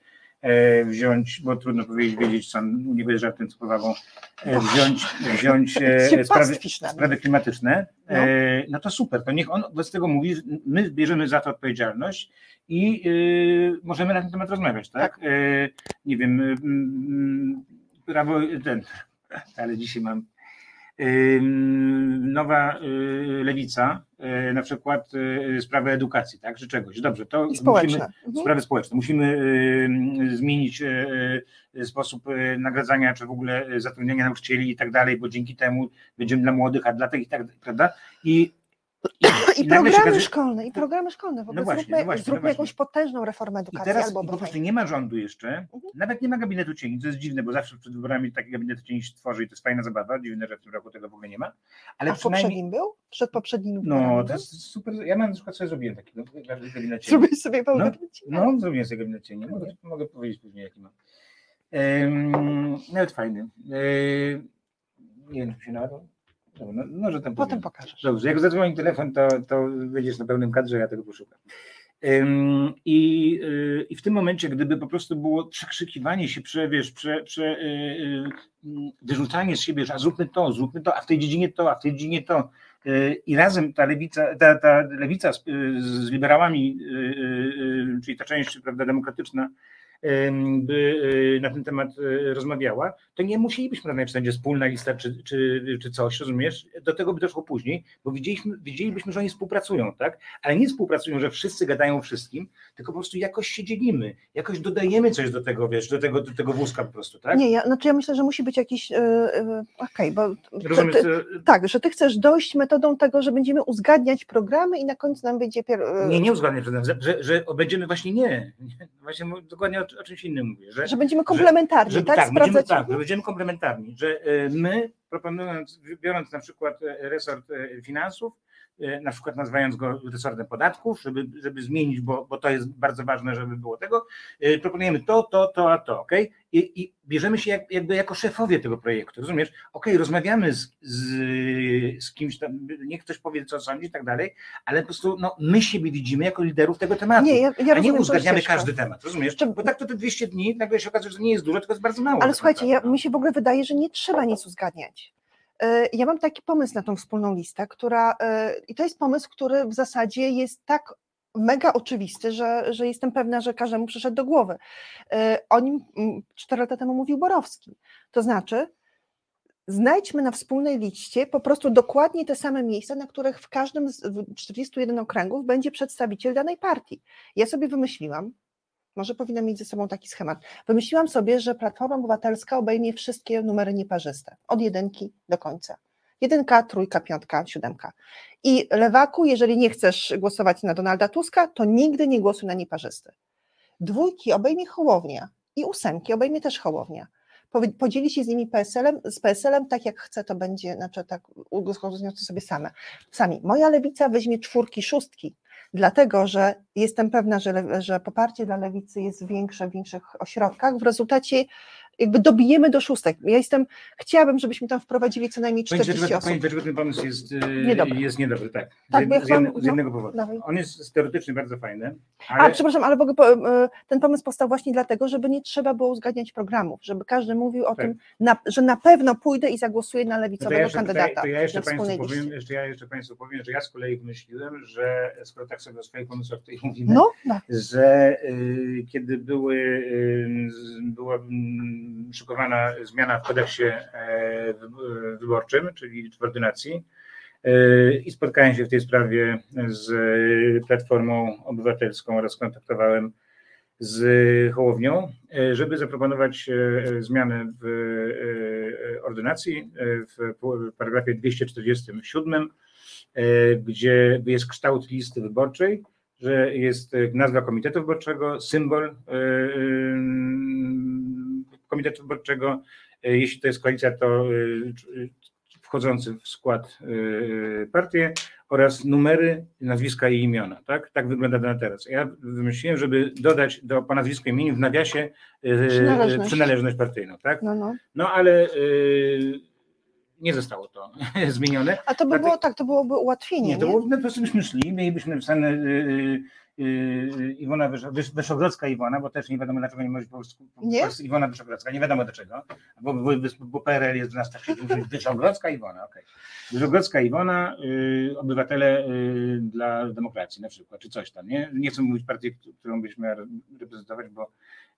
wziąć, bo trudno powiedzieć, wiedzieć, co nie będzie żartem, co powagą, e, wziąć, wziąć e, sprawy, sprawy klimatyczne, e, no to super, to niech on wobec tego mówi, my bierzemy za to odpowiedzialność i e, możemy na ten temat rozmawiać, tak? E, nie wiem, mm, prawo, ten, ale dzisiaj mam nowa y, lewica, y, na przykład y, sprawy edukacji, tak, czy czegoś. Dobrze, to musimy, Mhm. sprawy społeczne. Musimy zmienić sposób nagradzania, czy w ogóle zatrudniania nauczycieli i tak dalej, bo dzięki temu będziemy dla młodych, a dla tych i tak, prawda? I, I (coughs) się programy okazuje- szkolne, i programy szkolne. W ogóle No właśnie, zróbmy, no właśnie, no zróbmy właśnie. jakąś potężną reformę I edukacji teraz albo po prostu nie ma rządu jeszcze, Mhm. nawet nie ma gabinetu cieni, co jest dziwne, bo zawsze przed wyborami taki gabinet cieni się tworzy i to jest fajna zabawa, dziwne, że w tym roku tego w ogóle nie ma, ale A przynajmniej... poprzednim był? Przed poprzednim No, to jest super. Ja mam na przykład sobie zrobiłem taki gabinet cieni. Zrobiłeś sobie pełny No, gabinet? No, zrobiłem sobie gabinet cieni. Mogę, mogę powiedzieć później, jaki mam. Ym, nawet fajny. Ym, nie wiem, czy się nadał. No, może tam Potem powiem. pokażesz. Dobrze, jak zadzwoni telefon, to, to będziesz na pełnym kadrze, ja tego poszukam. I, y, I w tym momencie, gdyby po prostu było przekrzykiwanie się, prze, wiesz, prze, prze, y, y, wyrzucanie z siebie, że a zróbmy to, zróbmy to, a w tej dziedzinie to, a w tej dziedzinie to. I razem ta lewica, ta, ta lewica z, z liberałami, czyli ta część prawda, demokratyczna, by y, na ten temat y, rozmawiała, to nie musielibyśmy rozmawiać, czy będzie wspólna lista, czy, czy, czy coś, rozumiesz? Do tego by doszło później, bo widzieliśmy, widzielibyśmy, że oni współpracują, tak? Ale nie współpracują, że wszyscy gadają wszystkim, tylko po prostu jakoś się dzielimy, jakoś dodajemy coś do tego, wiesz, do tego, do tego wózka po prostu, tak? Nie, ja, znaczy ja myślę, że musi być jakiś. Yy, Okej, bo. ty- Rozumiesz? ty, co- tak, że ty chcesz dojść metodą tego, że będziemy uzgadniać programy i na końcu nam będzie. Pier... Nie, nie uzgadniam, że, że, że będziemy właśnie nie, nie właśnie dokładnie o, czymś innym mówię, że, Że będziemy komplementarni, że, tak? tak, będziemy, tak, że będziemy komplementarni, że e, my proponując, biorąc na przykład e, resort e, finansów, na przykład nazywając go resortem podatków, żeby, żeby zmienić, bo, bo to jest bardzo ważne, żeby było tego, e, proponujemy to, to, to, a to, ok? I, i bierzemy się jak, jakby jako szefowie tego projektu, rozumiesz? Ok, rozmawiamy z, z, z kimś tam, niech ktoś powie, co sądzi i tak dalej, ale po prostu no, my siebie widzimy jako liderów tego tematu. Nie, ja, ja a nie uzgadniamy każdy temat, rozumiesz? Czy- Bo tak to te 200 dni nagle się okazuje, że nie jest dużo, tylko jest bardzo mało. Ale słuchajcie, ja, naprawdę. mi się w ogóle wydaje, że nie trzeba nic uzgadniać. E, Ja mam taki pomysł na tą wspólną listę, która, e, i to jest pomysł, który w zasadzie jest tak mega oczywisty, że, że jestem pewna, że każdemu przyszedł do głowy. E, O nim mm, cztery lata temu mówił Borowski. To znaczy, znajdźmy na wspólnej liście po prostu dokładnie te same miejsca, na których w każdym z w 41 okręgów będzie przedstawiciel danej partii. Ja sobie wymyśliłam, Może powinna mieć ze sobą taki schemat. Wymyśliłam sobie, że Platforma Obywatelska obejmie wszystkie numery nieparzyste, od jedynki do końca. Jedynka, trójka, piątka, siódemka. I lewaku, jeżeli nie chcesz głosować na Donalda Tuska, to nigdy nie głosuj na nieparzysty. Dwójki obejmie Hołownia i ósemki obejmie też Hołownia. Podzieli się z nimi PSL-em, z PSL-em tak jak chce, to będzie, znaczy tak uzgodnią to sobie same. Sami. Moja lewica weźmie czwórki, szóstki, dlatego że jestem pewna, że, że poparcie dla lewicy jest większe w większych ośrodkach. W rezultacie jakby dobijemy do szóstek. Ja jestem, chciałabym, żebyśmy tam wprowadzili co najmniej Pani, 40 dlaczego, osób. pani, ten pomysł jest, e, Niedobry. jest niedobry? Tak, Tak, z, ja z, z jednego powodu. dawaj. On jest teoretycznie bardzo fajny, A, ale przepraszam, ale w ogóle po- e, ten pomysł powstał właśnie dlatego, żeby nie trzeba było uzgadniać programów, żeby każdy mówił o Tak. tym, na, że na pewno pójdę i zagłosuję na No lewicowego ja kandydata. tutaj, to ja jeszcze Państwu powiem, jeszcze ja jeszcze Państwu powiem, że ja z kolei wymyśliłem, że skoro tak sobie o swoich pomysłach tutaj mówimy, No, no. że y, kiedy były, y, była mm, szykowana zmiana w kodeksie e, wy- wyborczym, czyli w ordynacji, y, i spotkałem się w tej sprawie z Platformą Obywatelską. Oraz kontaktowałem z Hołownią, e, żeby zaproponować e, zmianę w e, ordynacji e, w paragrafie 247, e, gdzie jest kształt listy wyborczej, że jest e, nazwa komitetu wyborczego, symbol e, e, komitetu wyborczego. E, Jeśli to jest koalicja, to e, c- wchodzący w skład e, partie oraz numery, nazwiska i imiona. Tak, tak wygląda na teraz. Ja wymyśliłem, żeby dodać do po nazwisku i imieniu w nawiasie e, Przynależność. przynależność partyjną. Tak? no, no. No ale e, nie zostało to (laughs) zmienione. A to by było tak, to byłoby ułatwienie. Nie, to nie? było, no, po prostu byśmy szli, mielibyśmy y, Iwona Wyszo, Wysz, Wyszogrodzka Iwona, bo też nie wiadomo dlaczego nie może po polsku po Nie? Iwona Wyszogrodzka, nie wiadomo dlaczego, bo, bo, bo PRL jest w nas taki, (laughs) Wyszogrodzka Iwona, okej. Wyszogrodzka Iwona, y, obywatele y, dla demokracji na przykład, czy coś tam, nie? Nie chcę mówić partii, którą byśmy reprezentować, bo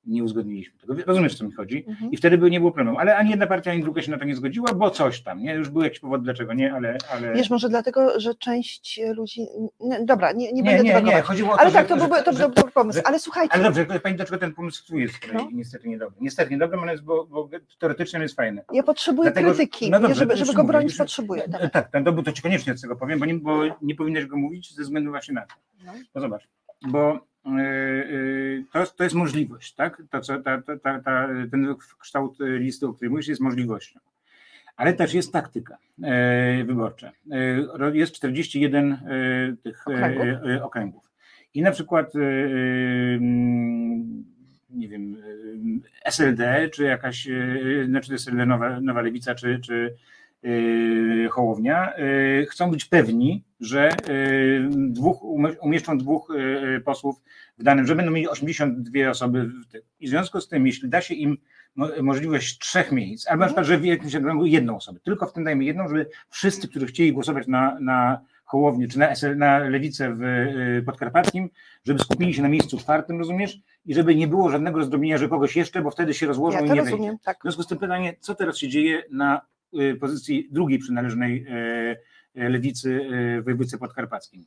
nie uzgodniliśmy tego. Rozumiesz, o co mi chodzi? Mhm. I wtedy by nie było problemu, ale ani jedna partia, ani druga się na to nie zgodziła, bo coś tam, nie? Już był jakiś powód, dlaczego nie, ale... ale... Wiesz, może dlatego, że część ludzi. Nie, dobra, nie, nie, nie, będę nie, nie, dywagować. chodziło o to, Ale że, tak, to że- byłby to że- był dobry pomysł. że- Ale słuchajcie, Ale dobrze, pani dlaczego ten pomysł tu jest No. niestety niedobry. Niestety niedobry, jest, bo, bo teoretycznie on jest fajny. ja potrzebuję Dlatego- krytyki. no dobrze, żeby, żeby go mówię, bronić, już- potrzebuję. E, Dawaj. Tak, to, to ci koniecznie z tego powiem, bo nie, bo nie powinieneś go mówić ze względu właśnie na to. No. No zobacz, bo e, e, to, to jest możliwość, tak? To, co, ta, ta, ta, ten kształt listy, o którym mówisz, jest możliwością. Ale też jest taktyka e, wyborcza. Jest 41 e, tych Okręgów. okręgów. I na przykład nie wiem, SLD, czy jakaś, znaczy SLD Nowa, Nowa Lewica, czy, czy Hołownia, e, chcą być pewni, że e, dwóch, umieszczą dwóch posłów w danym, że będą mieli 82 osoby. W tym. I w związku z tym, jeśli da się im mo- możliwość trzech miejsc, albo na przykład, że w jakimś okręgu jedną osobę, tylko w tym dajmy jedną, żeby wszyscy, którzy chcieli głosować na, na Hołownię, czy na, na Lewicę w y, Podkarpackim, żeby skupili się na miejscu czwartym, rozumiesz? I żeby nie było żadnego rozdrobnienia, że kogoś jeszcze, bo wtedy się rozłożą Ja i nie rozumiem, tak. W związku z tym pytanie, co teraz się dzieje na y, pozycji drugiej przynależnej y, y, Lewicy y, w województwie podkarpackim?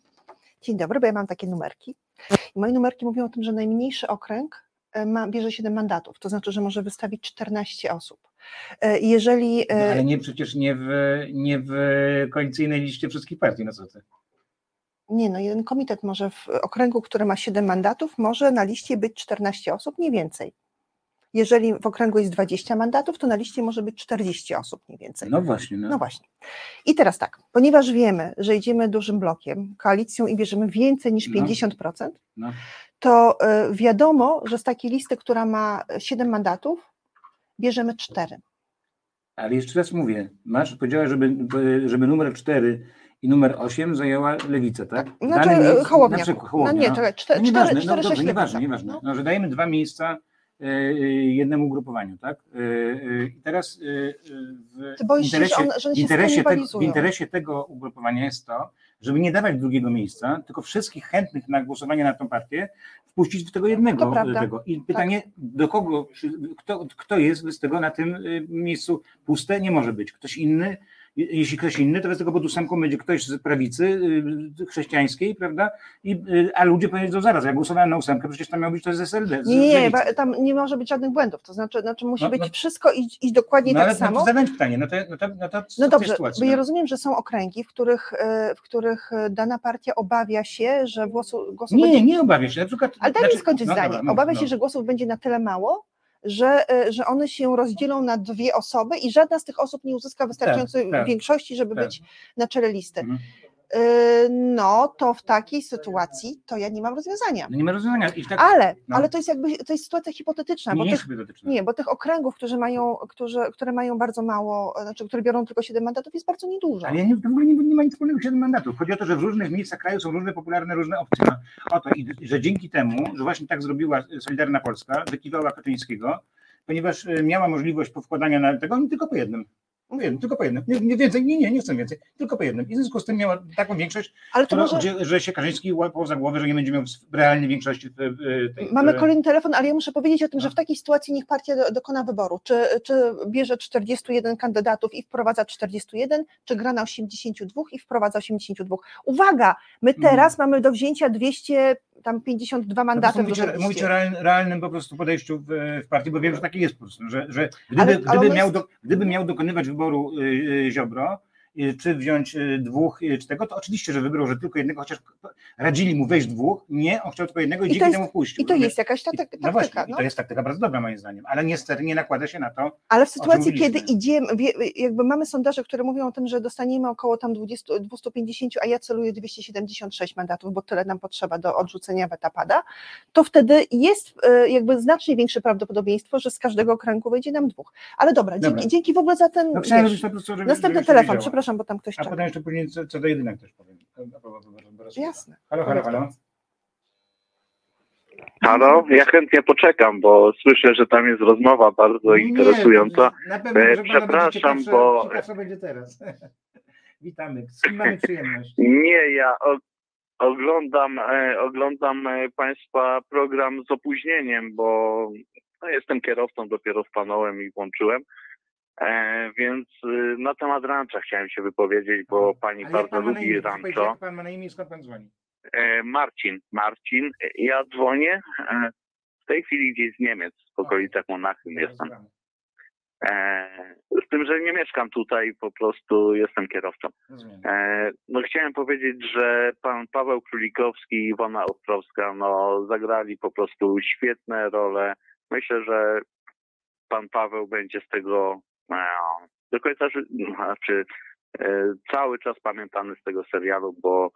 Dzień dobry, bo ja mam takie numerki. I moje numerki mówią o tym, że najmniejszy okręg ma, bierze 7 mandatów, to znaczy, że może wystawić 14 osób. Jeżeli. No, ale nie przecież nie w, nie w koalicyjnej liście wszystkich partii, no co ty? Nie, no jeden komitet może w okręgu, który ma 7 mandatów, może na liście być 14 osób, nie więcej. Jeżeli w okręgu jest 20 mandatów, to na liście może być 40 osób, nie więcej. No właśnie. No. No właśnie. I teraz tak, ponieważ wiemy, że idziemy dużym blokiem, koalicją i bierzemy więcej niż No. 50%, No. to y, wiadomo, że z takiej listy, która ma 7 mandatów, bierzemy 4. Ale jeszcze raz mówię, masz, powiedziała, żeby, żeby numer 4 i numer 8 zajęła lewica, tak? Znaczy y, Hołownia. Na przykład No Hołownia. nie, no. czekaj, No 4, nieważne, 4, no 4 dobrze, 6 nieważne, nieważne. No, że dajemy dwa miejsca e, e, jednemu ugrupowaniu, tak? E, e, I teraz e, e, w boisz się, że interesie, że się interesie, tego, w interesie tego ugrupowania jest to, żeby nie dawać drugiego miejsca, tylko wszystkich chętnych na głosowanie na tą partię wpuścić w tego jednego. Tak. Tego. I pytanie, do kogo, kto, kto jest z tego na tym y, miejscu puste? Nie może być. Ktoś inny Jeśli ktoś inny, to bez tego pod ósemką będzie ktoś z prawicy y, chrześcijańskiej, prawda? I, y, a ludzie powiedzą zaraz, ja głosowałem na ósemkę, przecież tam miał być to z SLD. z- Nie, nie, z nie, tam nie może być żadnych błędów. To znaczy, znaczy musi No, być no. wszystko iść, iść dokładnie No, tak ale no, samo. to zadać pytanie, no to, no to, no to No dobrze, sytuacji? bo ja no? rozumiem, że są okręgi, w których, e, w których dana partia obawia się, że głosu, głosów Nie, będzie... nie obawia się. Na przykład, Ale daj mi znaczy- skończyć no zdanie. obawia no. się, że głosów będzie na tyle mało, że, e, że one się rozdzielą na dwie osoby i żadna z tych osób nie uzyska wystarczającej tak, większości, żeby tak. być na czele listy. Mhm. E, No, to w takiej sytuacji to ja nie mam rozwiązania. No nie ma rozwiązania. I tak, Ale, no. ale to jest jakby, to jest sytuacja hipotetyczna, nie bo tych, nie, bo tych okręgów, którzy mają, którzy, które mają bardzo mało, znaczy, które biorą tylko 7 mandatów, jest bardzo niedużo. Ale nie, to w ogóle nie, nie ma nic wspólnego z 7 mandatów. Chodzi o to, że w różnych miejscach kraju są różne popularne, różne opcje. No, o to, i, że dzięki temu, że właśnie tak zrobiła Solidarna Polska, wykiwała Kaczyńskiego, ponieważ y, miała możliwość powkładania na tego, tylko po jednym. Po jednym, tylko po jednym. Nie, nie więcej, nie, nie, nie chcę więcej, tylko po jednym. I w związku z tym miała taką większość, Ale to która, może... gdzie, że się Kaczyński łapał za głowę, że nie będzie miał realnej większości tej. Mamy kolejny telefon, ale ja muszę powiedzieć o tym, że No. w takiej sytuacji niech partia do, dokona wyboru. Czy, czy bierze 41 kandydatów i wprowadza 41, czy gra na 82 i wprowadza 82. Uwaga, my Mhm. teraz mamy do wzięcia 252 No po mandaty. prostu mówicie, mówicie o realnym, po prostu podejściu w, w partii, bo wiem, że taki jest po prostu, że, że gdyby, Ale- ale gdyby, miał jest- do, gdyby miał dokonywać wyboru y, y, Ziobro, czy wziąć y, dwóch, y, czy tego, to oczywiście, że wybrał, że tylko jednego, chociaż radzili mu wejść dwóch, nie, on chciał tylko jednego i, I dzięki jest- temu wpuścił. I to jest jakaś ta, ta, No właśnie, taktyka. i No. to jest taktyka bardzo dobra moim zdaniem, ale niestety nie nakłada się na to, Ale w sytuacji, kiedy idziemy, jakby mamy sondaże, które mówią o tym, że dostaniemy około tam 20, 250, a ja celuję 276 mandatów, bo tyle nam potrzeba do odrzucenia wetapada, to wtedy jest jakby znacznie większe prawdopodobieństwo, że z każdego okręgu wyjdzie nam dwóch. Ale dobra, Dobra. dzięki, dzięki w ogóle za ten. no wiesz, żebyś po prostu, żeby, następny telefon, wiedziała. Przepraszam, bo tam ktoś A czeka. potem jeszcze później co, co do jedynek też powiem. Jasne. Halo, halo, halo. Halo, ja chętnie poczekam, bo słyszę, że tam jest rozmowa bardzo Nie, interesująca. Na pewno, że przepraszam, będzie bo- ciekawsze będzie teraz. (laughs) Witamy. Z kim mamy przyjemność? Nie, ja oglądam, e, oglądam e, Państwa program z opóźnieniem, bo no, jestem kierowcą, dopiero stanąłem i włączyłem. E, więc e, na temat rancza chciałem się wypowiedzieć, bo Pani Ale bardzo lubi imię? Ranczo. Jak pan ma na imię skąd pan dzwoni? E, Marcin, Marcin, ja dzwonię e, w tej chwili gdzieś z Niemiec, w okolicach Monachium jestem. E, z tym, że nie mieszkam tutaj, po prostu jestem kierowcą. E, no chciałem powiedzieć, że pan Paweł Królikowski i Iwona Ostrowska no, zagrali po prostu świetne role. Myślę, że pan Paweł będzie z tego do końca (clears throat) znaczy e, cały czas pamiętany z tego serialu, bo,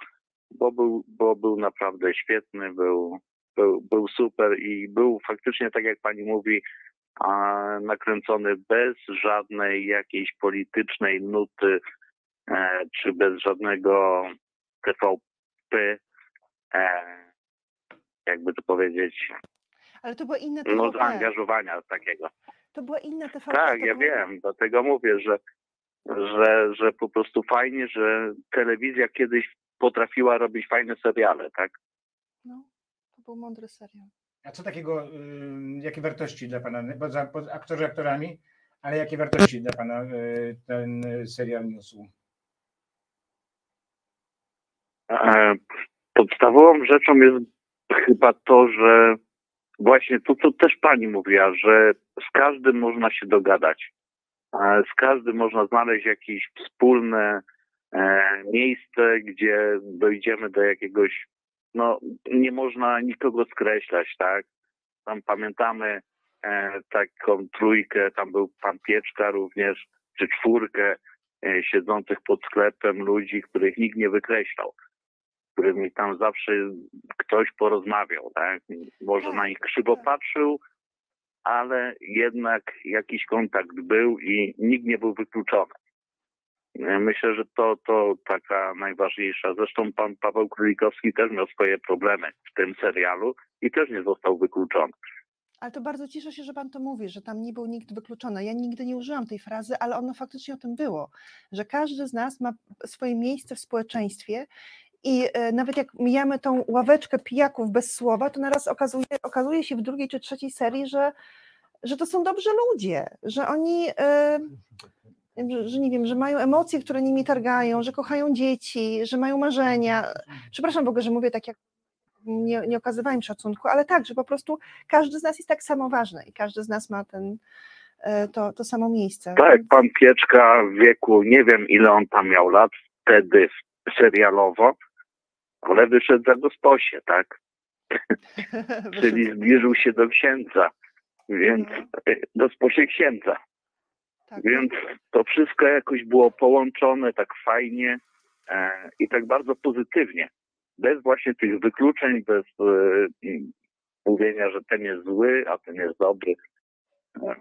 bo, był, bo był naprawdę świetny, był, był, był super i był faktycznie, tak jak pani mówi, nakręcony bez żadnej jakiejś politycznej nuty, e, czy bez żadnego TVP, e, jakby to powiedzieć, Ale to była inna no TVP. zaangażowania takiego. To była inna TVP. Tak, ja było- wiem, dlatego mówię, że, że, że po prostu fajnie, że telewizja kiedyś potrafiła robić fajne seriale, tak? No, to był mądry serial. A co takiego, y, jakie wartości dla pana, poza, poza aktorzy aktorami, ale jakie wartości dla pana y, ten serial niósł? E, Podstawową rzeczą jest chyba to, że właśnie to, co też pani mówiła, że z każdym można się dogadać. Z każdym można znaleźć jakieś wspólne e, miejsce, gdzie dojdziemy do jakiegoś, no nie można nikogo skreślać, tak? Tam pamiętamy e, taką trójkę, tam był pan Pieczka również, czy czwórkę e, siedzących pod sklepem ludzi, których nikt nie wykreślał którymi tam zawsze ktoś porozmawiał, tak? Może na nich krzywo patrzył, ale jednak jakiś kontakt był i nikt nie był wykluczony. Myślę, że to, to taka najważniejsza. Zresztą pan Paweł Królikowski też miał swoje problemy w tym serialu i też nie został wykluczony. Ale to bardzo cieszę się, że Pan to mówi, że tam nie był nikt wykluczony. Ja nigdy nie użyłam tej frazy, ale ono faktycznie o tym było, że każdy z nas ma swoje miejsce w społeczeństwie i e, nawet jak mijamy tą ławeczkę pijaków bez słowa, to naraz okazuje, okazuje się w drugiej czy trzeciej serii, że, że to są dobrzy ludzie, że oni, e, że, nie wiem, że mają emocje, które nimi targają, że kochają dzieci, że mają marzenia. Przepraszam w ogóle, że mówię tak jak nie, nie okazywałem szacunku, ale tak, że po prostu każdy z nas jest tak samo ważny i każdy z nas ma ten, e, to, to samo miejsce. Tak, pan Pieczka w wieku, nie wiem ile on tam miał lat wtedy serialowo, ale wyszedł za gosposie, tak? (laughs) Czyli zbliżył się do księdza, więc do sposzy księdza. tak. Więc to wszystko jakoś było połączone tak fajnie e, i tak bardzo pozytywnie. Bez właśnie tych wykluczeń, bez e, mówienia, że ten jest zły, a ten jest dobry. E,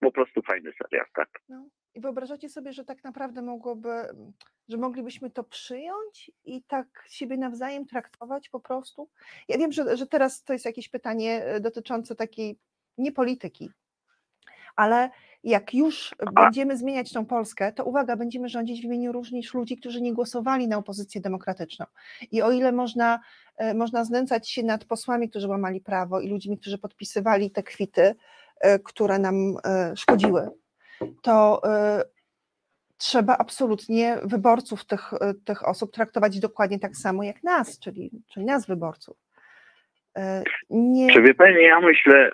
po prostu fajny serial, tak. No. I wyobrażacie sobie, że tak naprawdę mogłoby, że moglibyśmy to przyjąć i tak siebie nawzajem traktować po prostu? Ja wiem, że, że teraz to jest jakieś pytanie e, dotyczące takiej nie polityki, ale jak już będziemy zmieniać tą Polskę, to uwaga, będziemy rządzić w imieniu również ludzi, którzy nie głosowali na opozycję demokratyczną. I o ile można, e, można znęcać się nad posłami, którzy łamali prawo i ludźmi, którzy podpisywali te kwity, e, które nam szkodziły, to y, trzeba absolutnie wyborców tych, y, tych osób traktować dokładnie tak samo jak nas, czyli, czyli nas wyborców. Y, Nie, Czy pani, ja myślę,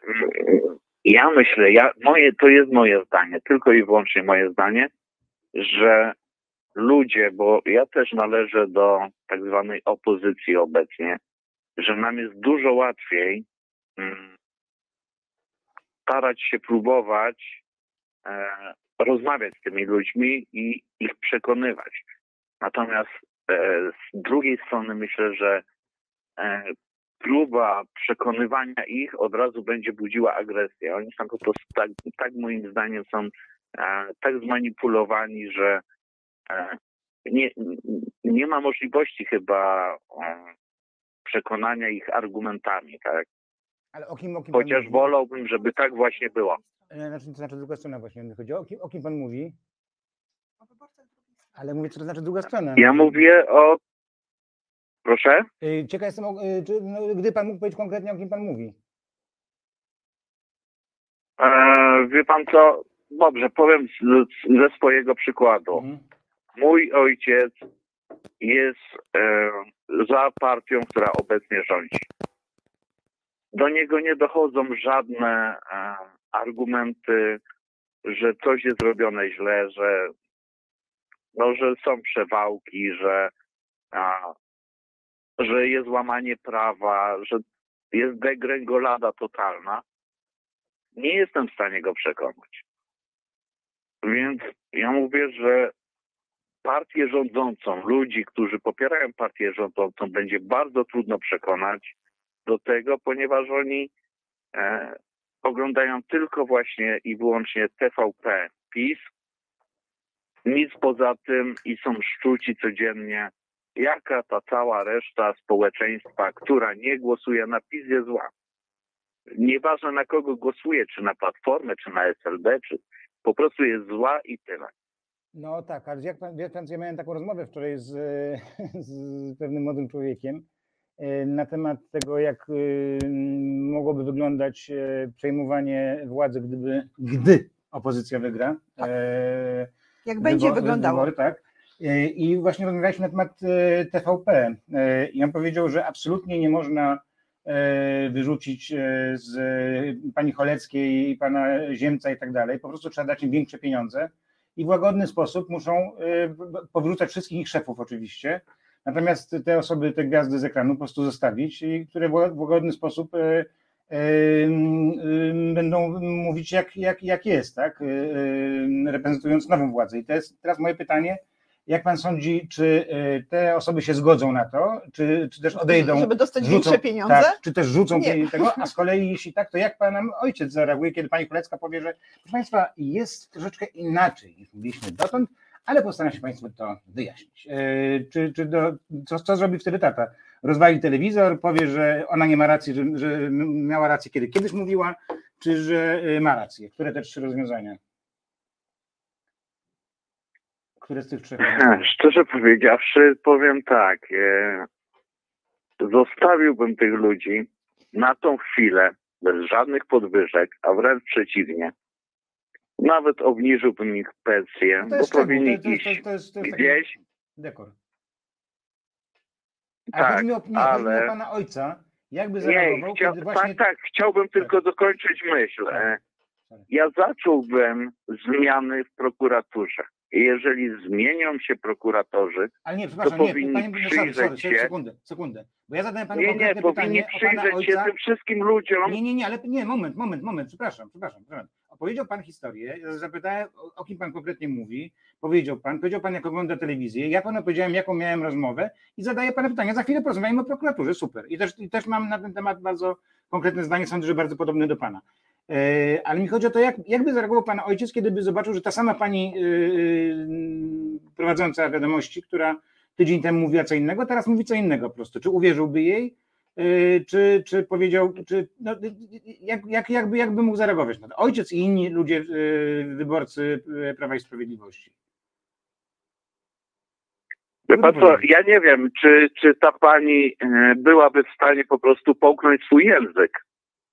ja myślę, ja, moje, to jest moje zdanie, tylko i wyłącznie moje zdanie, że ludzie, bo ja też należę do tak zwanej opozycji obecnie, że nam jest dużo łatwiej mm, starać się próbować rozmawiać z tymi ludźmi i ich przekonywać. Natomiast e, z drugiej strony myślę, że e, próba przekonywania ich od razu będzie budziła agresję. Oni są po prostu tak, tak moim zdaniem są e, tak zmanipulowani, że e, nie, nie ma możliwości chyba e, przekonania ich argumentami, tak? Ale o kim, o kim Chociaż wolałbym, żeby tak właśnie było. E, Znaczy, to znaczy druga strona właśnie chodzi. O kim, o kim pan mówi? Ale mówię, co to znaczy druga strona. Ja mówię o. Proszę? Y, Ciekaw jestem, y, czy, no, gdy pan mógł powiedzieć konkretnie, o kim pan mówi. E, wie pan co? Dobrze, powiem z, ze swojego przykładu. Mhm. Mój ojciec jest e, za partią, która obecnie rządzi. Do niego nie dochodzą żadne e, argumenty, że coś jest zrobione źle, że, no, że są przewałki, że, a, że jest łamanie prawa, że jest degrengolada totalna. Nie jestem w stanie go przekonać. Więc ja mówię, że partię rządzącą, ludzi, którzy popierają partię rządzącą, będzie bardzo trudno przekonać do tego, ponieważ oni e, oglądają tylko właśnie i wyłącznie TVP PiS, nic poza tym i są szczuci codziennie, jaka ta cała reszta społeczeństwa, która nie głosuje na PiS jest zła. Nieważne na kogo głosuje, czy na Platformę, czy na SLD, czy po prostu jest zła i tyle. No tak, ale jak pan, wie ja miałem taką rozmowę wczoraj z, (laughs) z pewnym młodym człowiekiem e, na temat tego, jak mogłoby wyglądać e, przejmowanie władzy, gdyby, gdy opozycja wygra. e, jak będzie wybor- wyglądało. Wybory, tak. E, I właśnie rozmawialiśmy na temat TVP. I on powiedział, że absolutnie nie można wyrzucić z pani Choleckiej i pana Ziemca i tak dalej. Po prostu trzeba dać im większe pieniądze i w łagodny sposób muszą powrzucać wszystkich ich szefów oczywiście. Natomiast te osoby, te gwiazdy z ekranu po prostu zostawić, i które w ła- w łagodny sposób będą mówić jak, jak, jak jest, tak? E, reprezentując nową władzę. I to jest teraz moje pytanie, jak pan sądzi, czy e, te osoby się zgodzą na to, czy, czy też odejdą, Żeby dostać rzucą- większe pieniądze? tak, czy też rzucą Nie. tego, a z kolei jeśli tak, to jak pan ojciec zareaguje, kiedy pani Kulecka powie, że proszę państwa, jest troszeczkę inaczej niż mówiliśmy dotąd, ale postaram się państwu to wyjaśnić. E, Czy, czy do, co, co zrobi wtedy tata? Rozwali telewizor, powie, że ona nie ma racji, że, że miała rację, kiedy kiedyś mówiła, czy że e, ma rację? Które te trzy rozwiązania? Które z tych trzech? (laughs) Szczerze powiedziawszy, powiem tak. E, zostawiłbym tych ludzi na tą chwilę bez żadnych podwyżek, a wręcz przeciwnie. nawet obniżyłbym ich pensję, No bo powinni iść gdzieś. dekor. Ale Tak, mi o, nie, chodzi mi o ale pana ojca, jakby nie, zareagował, chcia... właśnie... tak, tak, chciałbym tylko dokończyć myśl. Tak. Ja zacząłbym zmiany w prokuraturze. Jeżeli zmienią się prokuratorzy, Ale nie, przepraszam, nie, powinni panie, sorry, przyjrzeć sorry, się- sekundę, sekundę. Bo ja zadałem panu nie, nie, powinni pytanie przyjrzeć się ojca. tym wszystkim ludziom, Nie, nie, nie, ale nie, moment, moment, moment, przepraszam, przepraszam. przepraszam. Opowiedział pan historię, zapytałem, o, kim pan konkretnie mówi, powiedział pan, powiedział pan, jak ogląda telewizję, ja panu powiedziałem, jaką miałem rozmowę i zadaję panu pytania. Za chwilę porozmawiamy o prokuraturze, super. I też, I też mam na ten temat bardzo konkretne zdanie, sądzę, że bardzo podobne do pana. E, Ale mi chodzi o to, jak, jakby zareagował pan ojciec, kiedy by zobaczył, że ta sama pani yy, prowadząca wiadomości, która tydzień temu mówiła co innego, teraz mówi co innego po prostu. Czy uwierzyłby jej? Yy, czy, czy powiedział, czy, no, jak, jak, jakby, jakby mógł zareagować na to? Ojciec i inni ludzie, wyborcy Prawa i Sprawiedliwości. Wie pan co, ja nie wiem, czy, czy ta pani byłaby w stanie po prostu połknąć swój język.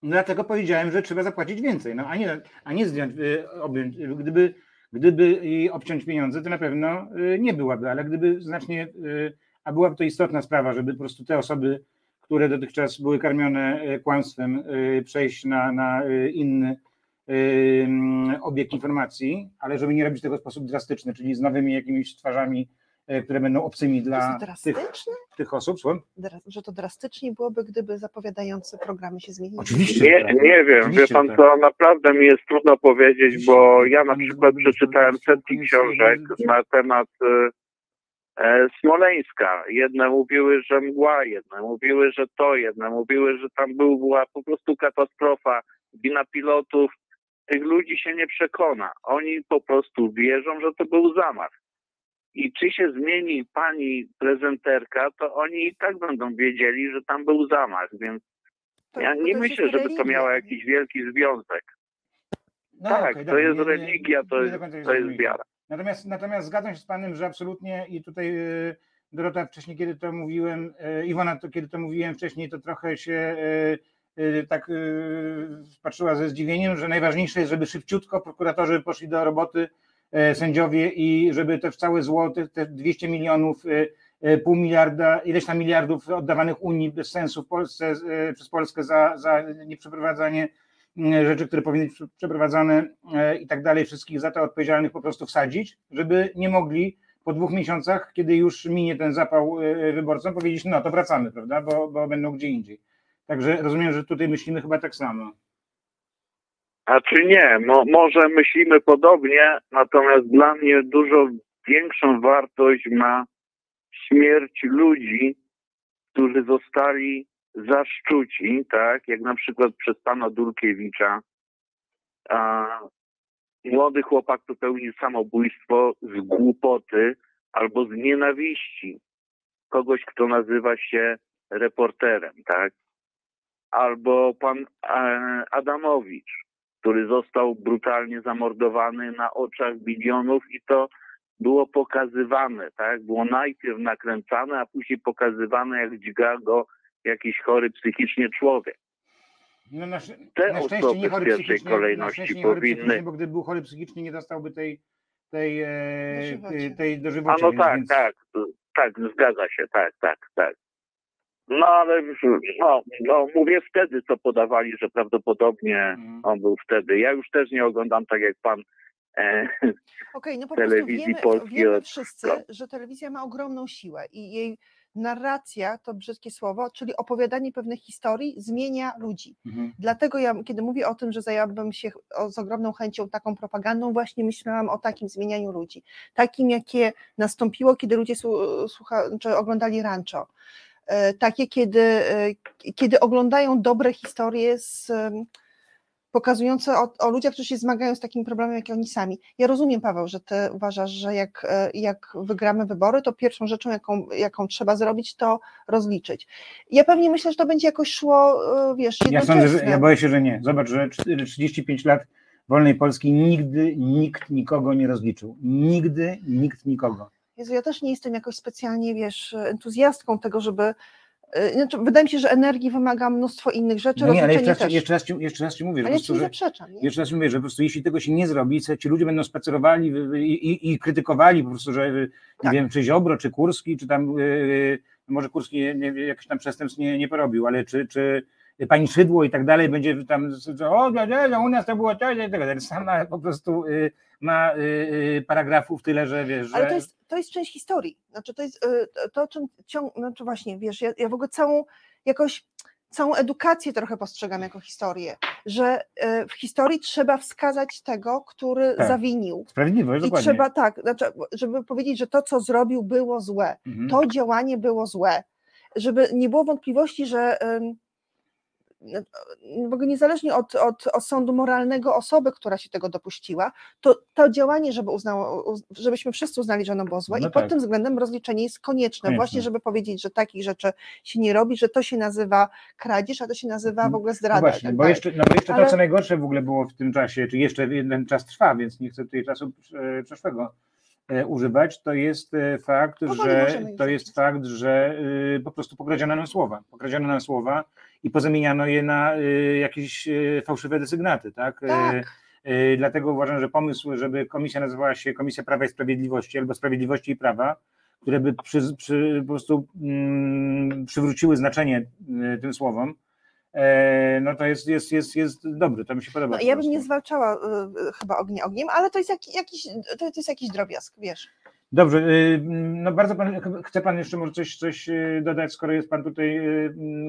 No dlatego powiedziałem, że trzeba zapłacić więcej, no, a, nie, a nie zdjąć, y, objąć, gdyby, gdyby jej obciąć pieniądze, to na pewno y, nie byłaby, ale gdyby znacznie, y, a byłaby to istotna sprawa, żeby po prostu te osoby, które dotychczas były karmione y, kłamstwem, y, przejść na, na y, inny mm, obieg informacji, ale żeby nie robić tego w sposób drastyczny, czyli z nowymi jakimiś twarzami, które będą obcymi To dla jest tych, tych osób. Słucham? Że to drastycznie byłoby, gdyby zapowiadający programy się zmienili. Oczywiście. Nie, tak. nie wiem, wie Oczywiście, pan tak. co, naprawdę mi jest trudno powiedzieć, bo ja na przykład przeczytałem setki książek na temat e, e, Smoleńska. Jedne mówiły, że mgła, jedne mówiły, że to, jedne mówiły, że tam był, była po prostu katastrofa, wina pilotów. Tych ludzi się nie przekona. Oni po prostu wierzą, że to był zamach. I czy się zmieni pani prezenterka, to oni i tak będą wiedzieli, że tam był zamach, więc To- ja nie myślę, żeby to miało jakiś wielki związek. No, tak, okej, to dobra, jest religia, to nie jest, to jest wiara. Natomiast, natomiast zgadzam się z Panem, że absolutnie i tutaj y, Dorota wcześniej, kiedy to mówiłem, y, Iwona, to kiedy to mówiłem wcześniej, to trochę się y, tak patrzyła ze zdziwieniem, że najważniejsze jest, żeby szybciutko prokuratorzy poszli do roboty, sędziowie i żeby to całe zło, te, te 200 milionów, pół miliarda, ileś tam miliardów oddawanych Unii bez sensu Polsce, przez Polskę za, za nieprzeprowadzanie rzeczy, które powinny być przeprowadzane y, i tak dalej, wszystkich za to odpowiedzialnych po prostu wsadzić, żeby nie mogli po dwóch miesiącach, kiedy już minie ten zapał y, wyborcom, powiedzieć, no to wracamy, prawda, bo, bo będą gdzie indziej. Także rozumiem, że tutaj myślimy chyba tak samo. A czy nie? Mo, może myślimy podobnie, natomiast dla mnie dużo większą wartość ma śmierć ludzi, którzy zostali zaszczuci, tak, jak na przykład przez pana Dulkiewicza. A, młody chłopak popełnił samobójstwo z głupoty albo z nienawiści kogoś, kto nazywa się reporterem, tak? Albo pan e, Adamowicz, który został brutalnie zamordowany na oczach milionów i to było pokazywane, tak? Było najpierw nakręcane, a później pokazywane, jak dźga go jakiś chory psychicznie człowiek. No na, Te na szczęście osoby nie w chory pierwszej psychicznie, na kolejności powinny- bo gdyby był chory psychicznie, nie dostałby tej, tej, e, tej, tej A no więc- tak, więc- tak, tak, zgadza się, tak, tak, tak. No ale no, no, mówię wtedy, co podawali, że prawdopodobnie Mhm. on był wtedy. Ja już też nie oglądam tak jak pan. E, Okej, no po telewizji prostu wiemy, polskiej wiemy wszyscy, że telewizja ma ogromną siłę i jej narracja, to brzydkie słowo, czyli opowiadanie pewnych historii zmienia ludzi. Mhm. Dlatego ja, kiedy mówię o tym, że zajęłabym się z ogromną chęcią taką propagandą, właśnie myślałam o takim zmienianiu ludzi. Takim, jakie nastąpiło, kiedy ludzie słu- słucha, czy oglądali rancho. E, Takie, kiedy, e, kiedy oglądają dobre historie z, pokazujące o, o ludziach, którzy się zmagają z takim problemem, jak oni sami. Ja rozumiem, Paweł, że ty uważasz, że jak, e, jak wygramy wybory, to pierwszą rzeczą, jaką, jaką trzeba zrobić, to rozliczyć. Ja pewnie myślę, że to będzie jakoś szło, e, wiesz, Ja sądzę, że ja boję się, że nie. Zobacz, że czty- 35 lat wolnej Polski nigdy nikt nikogo nie rozliczył. Nigdy nikt nikogo. Jezu, ja też nie jestem jakoś specjalnie, wiesz, entuzjastką tego, żeby znaczy, wydaje mi się, że energii wymaga mnóstwo innych rzeczy, No nie, ale jeszcze raz, jeszcze, raz ci, jeszcze raz ci mówię, że, po ale prostu, że, jeszcze raz ci mówię, że po prostu jeśli tego się nie zrobi, to ci ludzie będą spacerowali i, i, i krytykowali po prostu, że y, nie Tak. wiem, czy Ziobro, czy Kurski, czy tam, y, może Kurski nie, nie, jakiś tam przestępstw nie, nie porobił, ale czy, czy pani Szydło i tak dalej będzie tam, o, u nas to było dalej. Sama po prostu y, ma y, y, paragrafów tyle, że wiesz, że... Ale to jest, to jest część historii. Znaczy, to jest y, to, o czym ciąg, znaczy właśnie, wiesz, ja, ja w ogóle całą jakoś całą edukację trochę postrzegam jako historię, że y, w historii trzeba wskazać tego, który Tak. zawinił. Sprawiedliwość, I dokładnie. trzeba tak, znaczy, żeby powiedzieć, że to, co zrobił, było złe. Mhm. To działanie było złe. Żeby nie było wątpliwości, że w ogóle niezależnie od, od, od sądu moralnego osoby, która się tego dopuściła, to to działanie, żeby uznało, uz- żebyśmy wszyscy uznali, że ono było złe No i pod tak. tym względem rozliczenie jest konieczne, właśnie żeby powiedzieć, że takich rzeczy się nie robi, że to się nazywa kradzież, a to się nazywa w ogóle No zdrada. i właśnie, tak bo jeszcze, no bo jeszcze Ale- to, co najgorsze w ogóle było w tym czasie, czy jeszcze jeden czas trwa, więc nie chcę tutaj czasu e, przeszłego używać, to jest e, fakt, Powoli że to jest fakt, że po prostu pokradziono nam słowa, pokradziono nam słowa i pozamieniano je na y, jakieś y, fałszywe desygnaty, tak? E, Tak. e, Dlatego uważam, że pomysł, żeby komisja nazywała się Komisja Prawa i Sprawiedliwości albo Sprawiedliwości i Prawa, które by przy, przy, po prostu mm, przywróciły znaczenie y, tym słowom, e, no to jest, jest, jest, jest dobry, to mi się podoba. No, ja bym nie zwalczała y, chyba ognia ogniem, ale to jest jak, jakiś, to, to jest jakiś drobiazg, wiesz. Dobrze, y, no bardzo pan, chce pan jeszcze może coś, coś dodać, skoro jest pan tutaj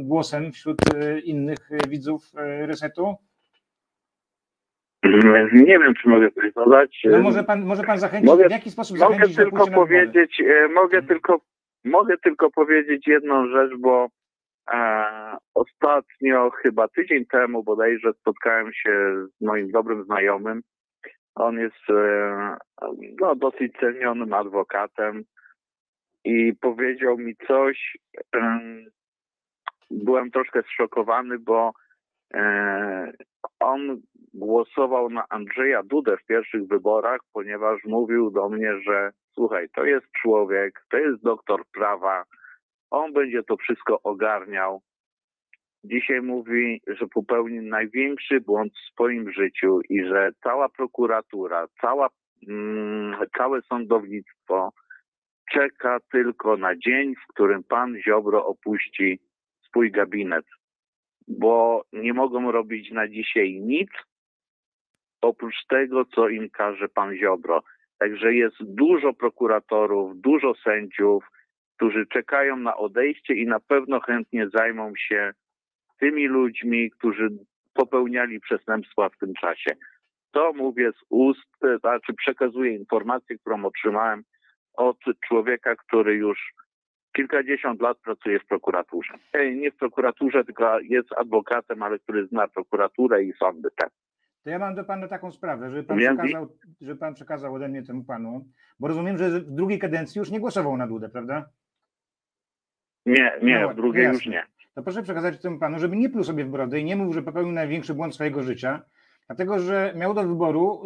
głosem wśród innych widzów Resetu? Nie wiem, czy mogę coś dodać. No może pan, może pan zachęcić, Mogę- w jaki sposób Mogę zachęcić tylko powiedzieć, e, mogę Mhm. tylko, mogę tylko powiedzieć jedną rzecz, bo e, ostatnio, chyba tydzień temu bodajże spotkałem się z moim dobrym znajomym. On jest e, no, dosyć cenionym adwokatem i powiedział mi coś. em, byłem troszkę zszokowany, bo e, on głosował na Andrzeja Dudę w pierwszych wyborach, ponieważ mówił do mnie, że słuchaj, to jest człowiek, to jest doktor prawa, on będzie to wszystko ogarniał. Dzisiaj mówi, że popełnił największy błąd w swoim życiu i że cała prokuratura, cała, mm, całe sądownictwo czeka tylko na dzień, w którym pan Ziobro opuści swój gabinet, bo nie mogą robić na dzisiaj nic, oprócz tego, co im każe pan Ziobro. Także jest dużo prokuratorów, dużo sędziów, którzy czekają na odejście i na pewno chętnie zajmą się tymi ludźmi, którzy popełniali przestępstwa w tym czasie. To mówię z ust, znaczy przekazuję informację, którą otrzymałem od człowieka, który już kilkadziesiąt lat pracuje w prokuraturze. Nie w prokuraturze, tylko jest adwokatem, ale który zna prokuraturę i sądy te. To ja mam do pana taką sprawę, żeby pan, przekazał, żeby pan przekazał ode mnie temu panu, bo rozumiem, że w drugiej kadencji już nie głosował na Dudę, prawda? Nie, nie, No, w drugiej jasne. już nie. to proszę przekazać temu panu, żeby nie pluł sobie w brodę i nie mówił, że popełnił największy błąd swojego życia, dlatego że miał do wyboru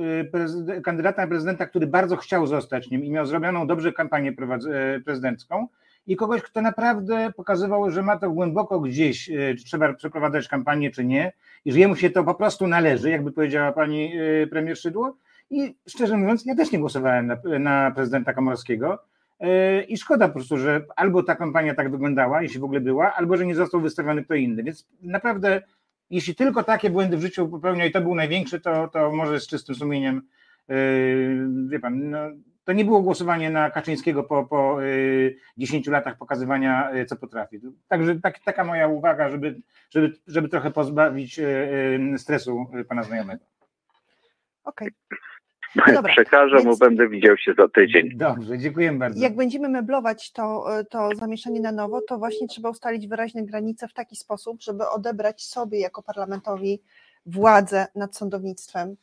y, kandydata na prezydenta, który bardzo chciał zostać nim i miał zrobioną dobrze kampanię e, prezydencką i kogoś, kto naprawdę pokazywał, że ma to głęboko gdzieś, y, czy trzeba przeprowadzać kampanię, czy nie, i że jemu się to po prostu należy, jakby powiedziała pani y, premier Szydło. I szczerze mówiąc, ja też nie głosowałem na, na prezydenta Komorowskiego, I szkoda po prostu, że albo ta kampania tak wyglądała, jeśli w ogóle była, albo że nie został wystawiony kto inny. Więc naprawdę, jeśli tylko takie błędy w życiu popełnia i to był największy, to, to może z czystym sumieniem, yy, wie pan, no, to nie było głosowanie na Kaczyńskiego po, po yy, 10 latach pokazywania, co potrafi. Także tak, taka moja uwaga, żeby, żeby, żeby trochę pozbawić stresu pana znajomego. Okej. No dobra, Przekażę mu, więc- będę widział się za tydzień. Dobrze, dziękuję bardzo. Jak będziemy meblować to, to zamieszanie na nowo, to właśnie trzeba ustalić wyraźne granice w taki sposób, żeby odebrać sobie jako parlamentowi władzę nad sądownictwem.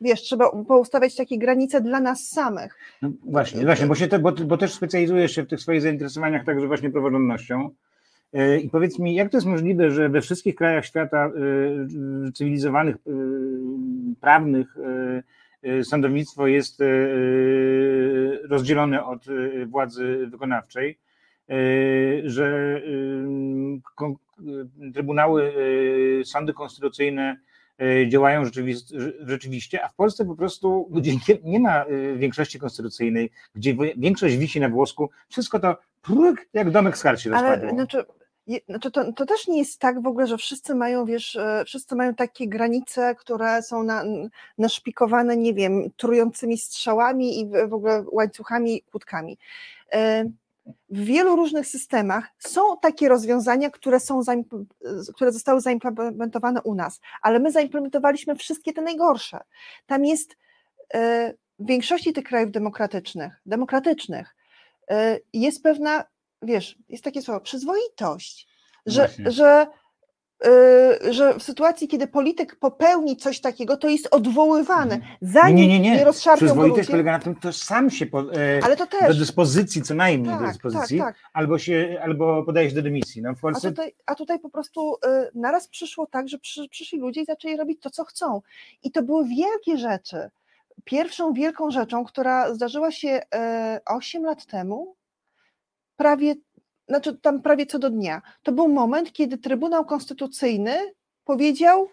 Wiesz, trzeba poustawiać takie granice dla nas samych. No właśnie, właśnie, bo, się te, bo, bo też specjalizujesz się w tych swoich zainteresowaniach także właśnie praworządnością. Yy, I powiedz mi, jak to jest możliwe, że we wszystkich krajach świata yy, cywilizowanych, yy, prawnych, sądownictwo jest yy, rozdzielone od władzy wykonawczej, y, że y, y, trybunały, y, sądy konstytucyjne y, działają rzeczywiście, a w Polsce po prostu, gdzie nie, ma y, większości konstytucyjnej, gdzie większość wisi na włosku, wszystko to jak domek z kart się Ale znaczy, znaczy to, to też nie jest tak w ogóle, że wszyscy mają, wiesz, e, wszyscy mają takie granice, które są na, naszpikowane, nie wiem, trującymi strzałami i w ogóle łańcuchami kłódkami. E, W wielu różnych systemach są takie rozwiązania, które, są które zostały zaimplementowane u nas, ale my zaimplementowaliśmy wszystkie te najgorsze. Tam jest e, w większości tych krajów demokratycznych, demokratycznych jest pewna, wiesz, jest takie słowo, przyzwoitość, że, Właśnie. że, y, że w sytuacji, kiedy polityk popełni coś takiego, to jest odwoływane, zanim nie, nie, nie, nie. rozszarpią Przyzwoitość ludzie. polega na tym, to sam się po, e, Ale to do też, dyspozycji, co najmniej do tak, tak, dyspozycji, tak. albo się, albo podaje się do dymisji. No w A Polsce tutaj, a tutaj po prostu y, naraz przyszło tak, że przy, przyszli ludzie i zaczęli robić to, co chcą. I to były wielkie rzeczy. Pierwszą wielką rzeczą, która zdarzyła się e, 8 lat temu, prawie, znaczy tam prawie co do dnia, to był moment, kiedy Trybunał Konstytucyjny powiedział,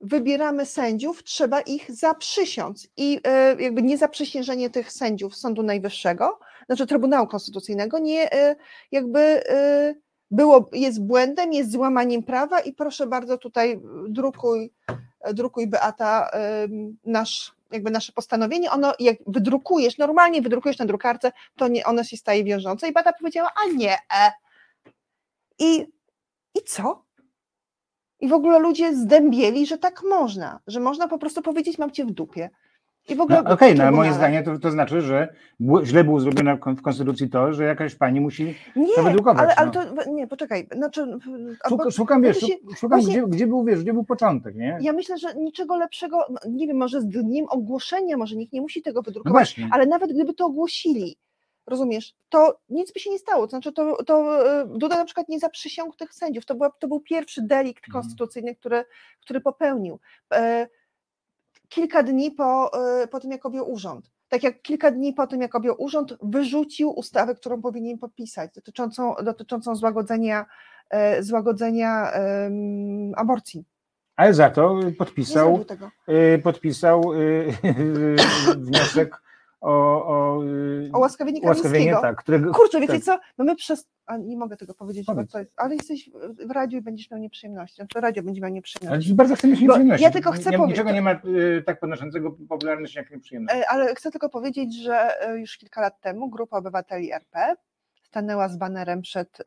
wybieramy sędziów, trzeba ich zaprzysiąc. I e, jakby niezaprzysiężenie tych sędziów Sądu Najwyższego, znaczy Trybunału Konstytucyjnego, nie e, jakby e, było, jest błędem, jest złamaniem prawa i proszę bardzo tutaj drukuj, drukuj Beata nasz, jakby nasze postanowienie, ono jak wydrukujesz, normalnie wydrukujesz na drukarce, to nie, ono się staje wiążące i Beata powiedziała, a nie, e. I, I co? I w ogóle ludzie zdębieli, że tak można, że można po prostu powiedzieć, mam cię w dupie. I w ogóle No, Okej, no ale moje zdanie to, to znaczy, że źle było zrobione w kon- w Konstytucji to, że jakaś pani musi. Nie, to wydrukować, ale, ale no. to, nie, poczekaj, znaczy, a Szuk, bo- szukam, wiesz, się- szuk- szukam, właśnie- gdzie, gdzie był, wiesz, gdzie był początek, nie? ja myślę, że niczego lepszego, no, nie wiem, może z dniem ogłoszenia, może nikt nie musi tego No wydrukować, właśnie. ale nawet gdyby to ogłosili, rozumiesz, to nic by się nie stało, to znaczy to, to e, Duda na przykład nie zaprzysiągł tych sędziów, to, była, to był pierwszy delikt Mhm. konstytucyjny, który, który popełnił. E, Kilka dni po, e, po tym, jak objął urząd. Tak jak kilka dni po tym, jak objął urząd, wyrzucił ustawę, którą powinien podpisać, dotyczącą, dotyczącą złagodzenia, e, złagodzenia em, aborcji. Ale za to podpisał, y, podpisał y, (laughs) wniosek o, o, O łaskawienie Kamińskiego. tak, którego, Kurczę, wiecie tak. co? No my przez. A nie mogę tego powiedzieć, bo to jest, ale jesteś w- radiu i będziesz miał nieprzyjemności. Znaczy radio będzie miał Ale nieprzyjemności. bardzo chcę mieć nieprzyjemności. ja tylko chcę nie, powie- Niczego nie ma y, tak podnoszącego popularności jak nieprzyjemność. E, Ale chcę tylko powiedzieć, że e, już kilka lat temu grupa obywateli RP stanęła z banerem przed.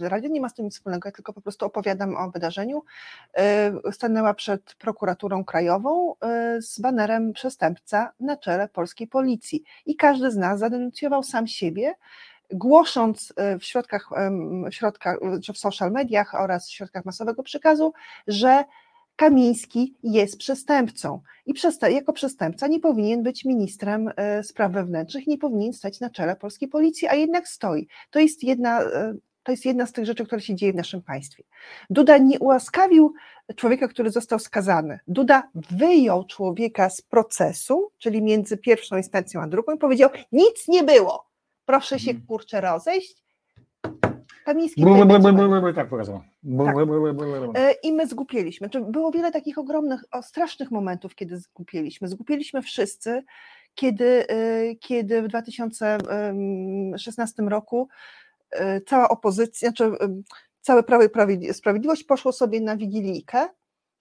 Radio nie ma z tym nic wspólnego, ja tylko po prostu opowiadam o wydarzeniu. e, Stanęła przed prokuraturą krajową e, z banerem przestępca na czele polskiej policji. I każdy z nas zadenuncjował sam siebie, głosząc e, w środkach, w środkach, czy w social mediach oraz w środkach masowego przekazu, że Kamiński jest przestępcą i jako przestępca nie powinien być ministrem spraw wewnętrznych, nie powinien stać na czele polskiej policji, a jednak stoi. To jest jedna, to jest jedna z tych rzeczy, które się dzieje w naszym państwie. Duda nie ułaskawił człowieka, który został skazany. Duda wyjął człowieka z procesu, czyli między pierwszą instancją a drugą i powiedział, nic nie było, proszę się Mhm. kurczę rozejść. Kamiński tak pokazał. Tak. E, I my zgłupieliśmy. Czy Było wiele takich ogromnych, o, strasznych momentów, kiedy zgłupieliśmy. Zgłupieliśmy wszyscy, kiedy, e, kiedy w 2016 roku cała opozycja, znaczy całe Prawo i Prawi- Sprawiedliwość poszło sobie na wigilijkę,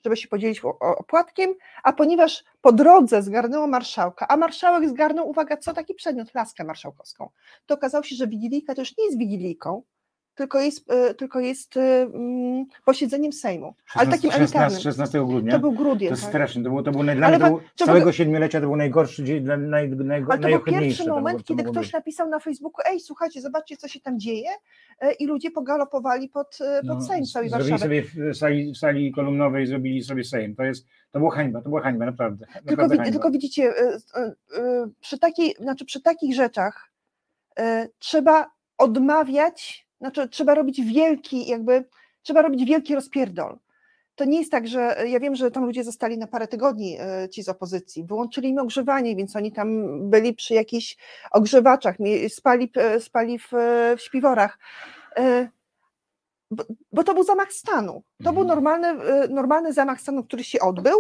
żeby się podzielić opłatkiem, a ponieważ po drodze zgarnęło marszałka, a marszałek zgarnął, uwaga, co taki przedmiot, laskę marszałkowską, to okazało się, że wigilijka to już nie jest wigilijką, tylko jest, e, tylko jest e, mm, posiedzeniem Sejmu, ale takim 16, elitarnym. 16 grudnia. To był grudzień. To jest tak. straszne. To był, to był naj, dla mnie całego był- siedmiolecia to był najgorszy dzień, dla- naj, naj, Ale to był pierwszy moment, było- kiedy ktoś być. napisał na Facebooku, ej, słuchajcie, zobaczcie, co się tam dzieje e, i ludzie pogalopowali pod, pod No, Sejm całej Zrobili Warszawy. sobie w sali, w sali kolumnowej, zrobili sobie Sejm. To jest, to była hańba, to była hańba, naprawdę. Tylko, naprawdę wi- hańba. tylko widzicie, przy, takiej, znaczy przy takich rzeczach trzeba odmawiać, znaczy trzeba robić wielki, jakby, trzeba robić wielki rozpierdol. to nie jest tak, że ja wiem, że tam ludzie zostali na parę tygodni e, ci z opozycji, wyłączyli im ogrzewanie, więc oni tam byli przy jakichś ogrzewaczach, spali, e, spali w, e, w śpiworach. Bo, bo to był zamach stanu. To był Mhm. normalny, normalny zamach stanu, który się odbył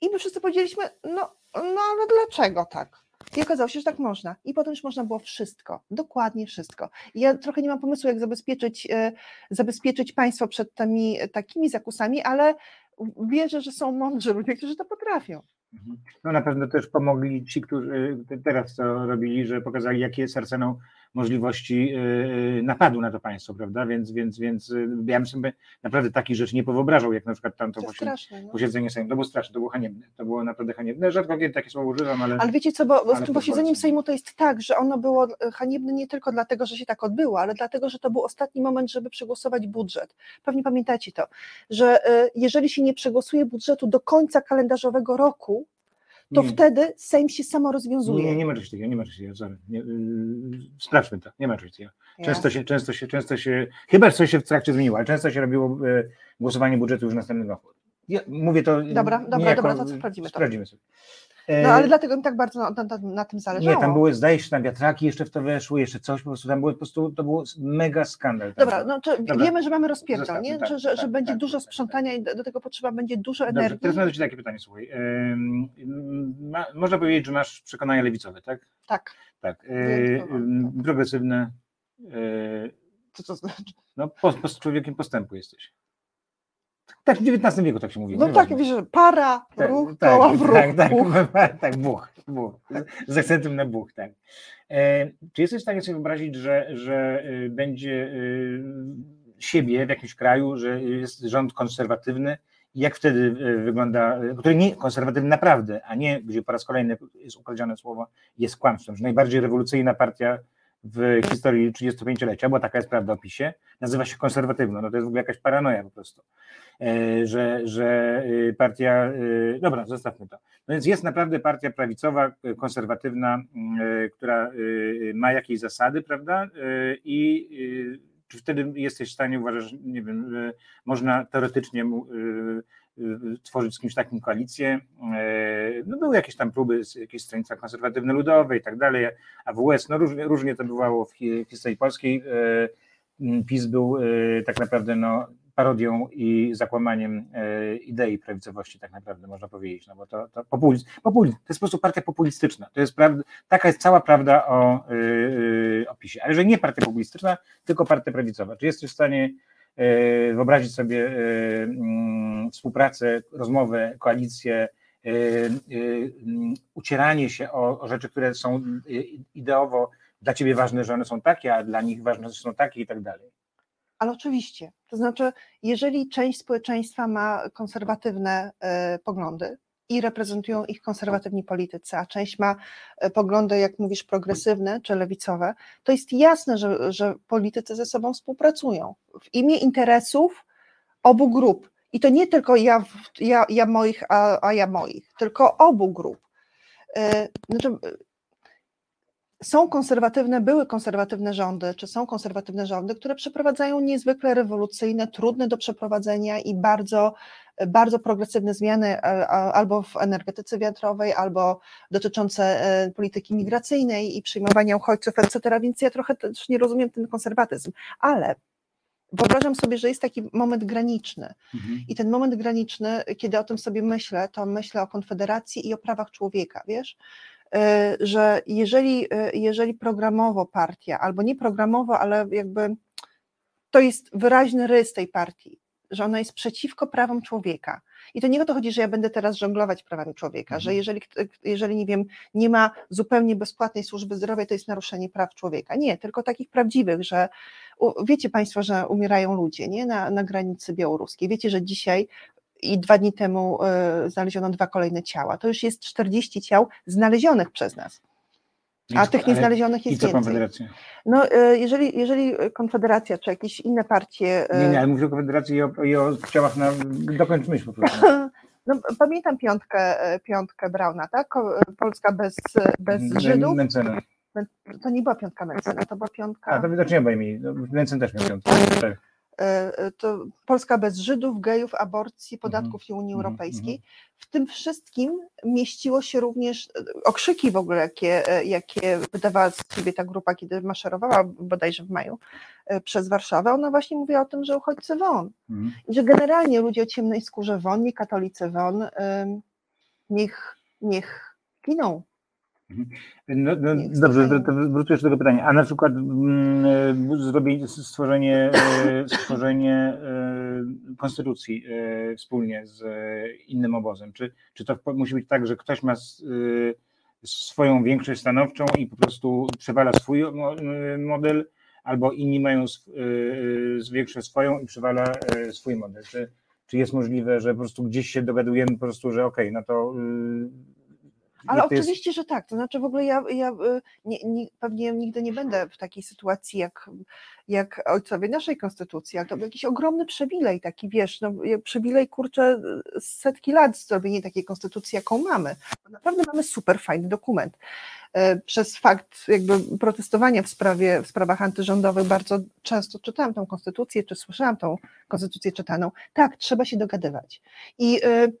i my wszyscy powiedzieliśmy, no, no ale dlaczego tak? I okazało się, że tak można. I potem już można było wszystko, dokładnie wszystko. I ja trochę nie mam pomysłu, jak zabezpieczyć, e, zabezpieczyć państwo przed tymi e, takimi zakusami, ale wierzę, że są mądrzy ludzie, którzy to potrafią. Mhm. No na pewno też pomogli ci, którzy te- teraz to robili, że pokazali, jakie jest arsenał możliwości yy, napadu na to państwo, prawda? Więc, więc, więc yy, ja bym sobie naprawdę takich rzeczy nie powyobrażał, jak na przykład tamto To jest posied- straszne. No. posiedzenie Sejmu. To było straszne, to było haniebne. To było naprawdę haniebne. Rzadko kiedy takie słowo używam, ale, Ale wiecie co, bo z tym posiedzeniem. Sejmu to jest tak, że ono było e, haniebne nie tylko dlatego, że się tak odbyło, ale dlatego, że to był ostatni moment, żeby przegłosować budżet. Pewnie pamiętacie to, że e, jeżeli się nie przegłosuje budżetu do końca kalendarzowego roku, to nie, wtedy Sejm się samo nie, rozwiązuje. nie, nie ma czegoś takiego, nie ma czegoś takiego. Nie, yy, sprawdźmy to, nie ma czegoś takiego. Często się, często się, często się, chyba coś się w trakcie zmieniło, ale często się robiło e, głosowanie budżetu już w następnym roku. Ja mówię to. Dobra, nie dobra, dobra, to sprawdzimy to. Sprawdzimy sobie. No E, ale dlatego mi tak bardzo na, na, na tym zależało. Nie, tam były, zdaje się, tam wiatraki jeszcze w to weszły, jeszcze coś, po prostu tam było, po prostu to był mega skandal. Dobra, no to Dobra. wiemy, że mamy rozpierdol, Zostawmy, nie? tak, że, że, tak, że będzie tak, dużo tak, tak. sprzątania i do, tego potrzeba będzie dużo Dobrze, energii. teraz mam do Ciebie takie pytanie, słuchaj. Ma, można powiedzieć, że masz przekonania lewicowe, tak? Tak, Tak. Ym, progresywne. E, co to znaczy? no, po, po, człowiekiem postępu jesteś. Tak, w XIX wieku tak się mówi. No tak, wiesz, para, Tak, ruch, tak, koła w ruch. tak, tak, ruch. tak, buch, buch, z akcentem na buch, tak. E, czy jesteś w stanie sobie wyobrazić, że, że y, będzie y, siebie w jakimś kraju, że jest rząd konserwatywny jak wtedy y, wygląda, który nie konserwatywny naprawdę, a nie, gdzie po raz kolejny jest ukradzione słowo, jest kłamstwem, że najbardziej rewolucyjna partia w historii 35-lecia, bo taka jest prawda o PiSie, nazywa się konserwatywną, no to jest w ogóle jakaś paranoja po prostu e, że, że y, partia, y, dobra, zostawmy to. No więc jest naprawdę partia prawicowa, konserwatywna, która ma jakieś zasady, prawda? I czy wtedy jesteś w stanie, uważasz, nie wiem, można teoretycznie tworzyć z kimś takim koalicję? Y, No były jakieś tam próby, z- jakieś stronnictwa konserwatywne ludowe i tak dalej, AWS, no różnie, różnie to bywało w hi- w historii polskiej. Y, PiS był y, tak naprawdę no, parodią i zakłamaniem idei prawicowości, tak naprawdę można powiedzieć, no bo to, to populizm, populizm, to jest po prostu partia populistyczna, to jest prawda, taka jest cała prawda o, o PiSie, ale że nie partia populistyczna, tylko partia prawicowa. Czy jesteś w stanie wyobrazić sobie e, mm, współpracę, rozmowę, koalicję, e, e, mm, ucieranie się o, o rzeczy, które są e, ideowo dla ciebie ważne, że one są takie, a dla nich ważne, że są takie i tak dalej. Ale oczywiście, to znaczy, jeżeli część społeczeństwa ma konserwatywne e, poglądy i reprezentują ich konserwatywni politycy, a część ma e, poglądy, jak mówisz, progresywne czy lewicowe, to jest jasne, że, że politycy ze sobą współpracują w imię interesów obu grup. I to nie tylko ja, ja, ja moich, a, a ja moich, tylko obu grup. E, Znaczy, są konserwatywne, były konserwatywne rządy, czy są konserwatywne rządy, które przeprowadzają niezwykle rewolucyjne, trudne do przeprowadzenia i bardzo, bardzo progresywne zmiany e, albo w energetyce wiatrowej, albo dotyczące e, polityki migracyjnej i przyjmowania uchodźców, etc. Więc ja trochę też nie rozumiem ten konserwatyzm, ale wyobrażam sobie, że jest taki moment graniczny. I ten moment graniczny, kiedy o tym sobie myślę, to myślę o Konfederacji i o prawach człowieka, wiesz? Y, Że jeżeli, jeżeli programowo partia, albo nie programowo, ale jakby to jest wyraźny rys tej partii, że ona jest przeciwko prawom człowieka. I to nie o to chodzi, że ja będę teraz żonglować prawami człowieka, że Mhm. jeżeli, kt- jeżeli nie wiem, nie ma zupełnie bezpłatnej służby zdrowia, to jest naruszenie praw człowieka. Nie, tylko takich prawdziwych, że wiecie Państwo, że umierają ludzie nie? Na, na granicy białoruskiej. Wiecie, że dzisiaj i dwa dni temu y, znaleziono dwa kolejne ciała. To już jest 40 ciał znalezionych przez nas, a tych nieznalezionych I jest co więcej. Konfederacja? No, y, jeżeli, jeżeli Konfederacja czy jakieś inne partie. y, Nie, nie, ale mówię o Konfederacji i o, i o ciałach na... Dokończ myśl po prostu. (laughs) No, pamiętam piątkę, y, piątkę Brauna, tak? Polska bez, bez Żydów. Mencena. To nie była piątka Mencena, to była piątka. A, to widocznie obaj mi. No, Mencen też miał piątkę. Tak. E, e, to Polska bez Żydów, gejów, aborcji, podatków i Unii mhm, Europejskiej. W tym wszystkim mieściło się również e, okrzyki w ogóle, jakie, jakie wydawała z siebie ta grupa, kiedy maszerowała bodajże w maju przez Warszawę. Ona właśnie mówiła o tym, że uchodźcy won. Mhm. I że generalnie ludzie o ciemnej skórze won, nie katolicy won, niech, niech giną. No, no, Nie, dobrze, wrócę jeszcze do tego pytania. A na przykład mm, e, zrobienie, stworzenie, e, stworzenie e, konstytucji wspólnie z innym obozem. Czy, czy to musi być tak, że ktoś ma swoją większość stanowczą i po prostu przewala swój mo- model, albo inni mają większość swoją i przewala swój model? Czy, czy jest możliwe, że po prostu gdzieś się dogadujemy po prostu, że okej, no to e, Ale jest- oczywiście, że tak. To znaczy w ogóle ja, ja y, nie, nie, pewnie nigdy nie będę w takiej sytuacji jak, jak ojcowie naszej konstytucji, ale to był jakiś ogromny przywilej, taki wiesz, no, przywilej kurczę setki lat zrobienie takiej konstytucji, jaką mamy. Naprawdę mamy super fajny dokument. E, Przez fakt jakby protestowania w, sprawie, w sprawach antyrządowych bardzo często czytałam tą konstytucję, czy słyszałam tą konstytucję czytaną. Tak, trzeba się dogadywać. I y,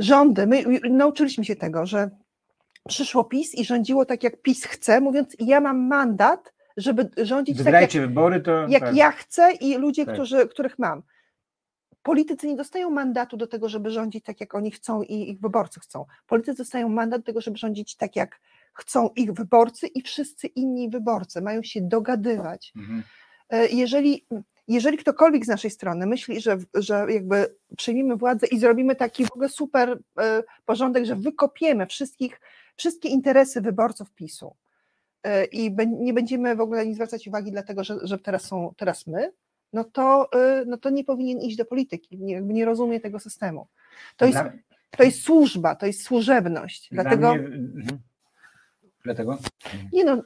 rządy, my nauczyliśmy się tego, że przyszło PiS i rządziło tak, jak PiS chce, mówiąc, ja mam mandat, żeby rządzić tak, jak, Wygrajcie wybory, to. jak tak. ja chcę i ludzie, Tak. którzy, których mam. Politycy nie dostają mandatu do tego, żeby rządzić tak, jak oni chcą i ich wyborcy chcą. Politycy dostają mandat do tego, żeby rządzić tak, jak chcą ich wyborcy i wszyscy inni wyborcy. Mają się dogadywać. Mhm. E, jeżeli, jeżeli ktokolwiek z naszej strony myśli, że, że jakby przyjmiemy władzę i zrobimy taki w ogóle super e, porządek, że wykopiemy wszystkich, wszystkie interesy wyborców PiSu e, i nie będziemy w ogóle nie zwracać uwagi dlatego, że, że teraz są teraz my, no to, e, no to nie powinien iść do polityki, nie, jakby nie rozumie tego systemu. To jest, Dla- to jest służba, to jest służebność. dla Dlatego, mnie- mhm. Dlatego? nie no,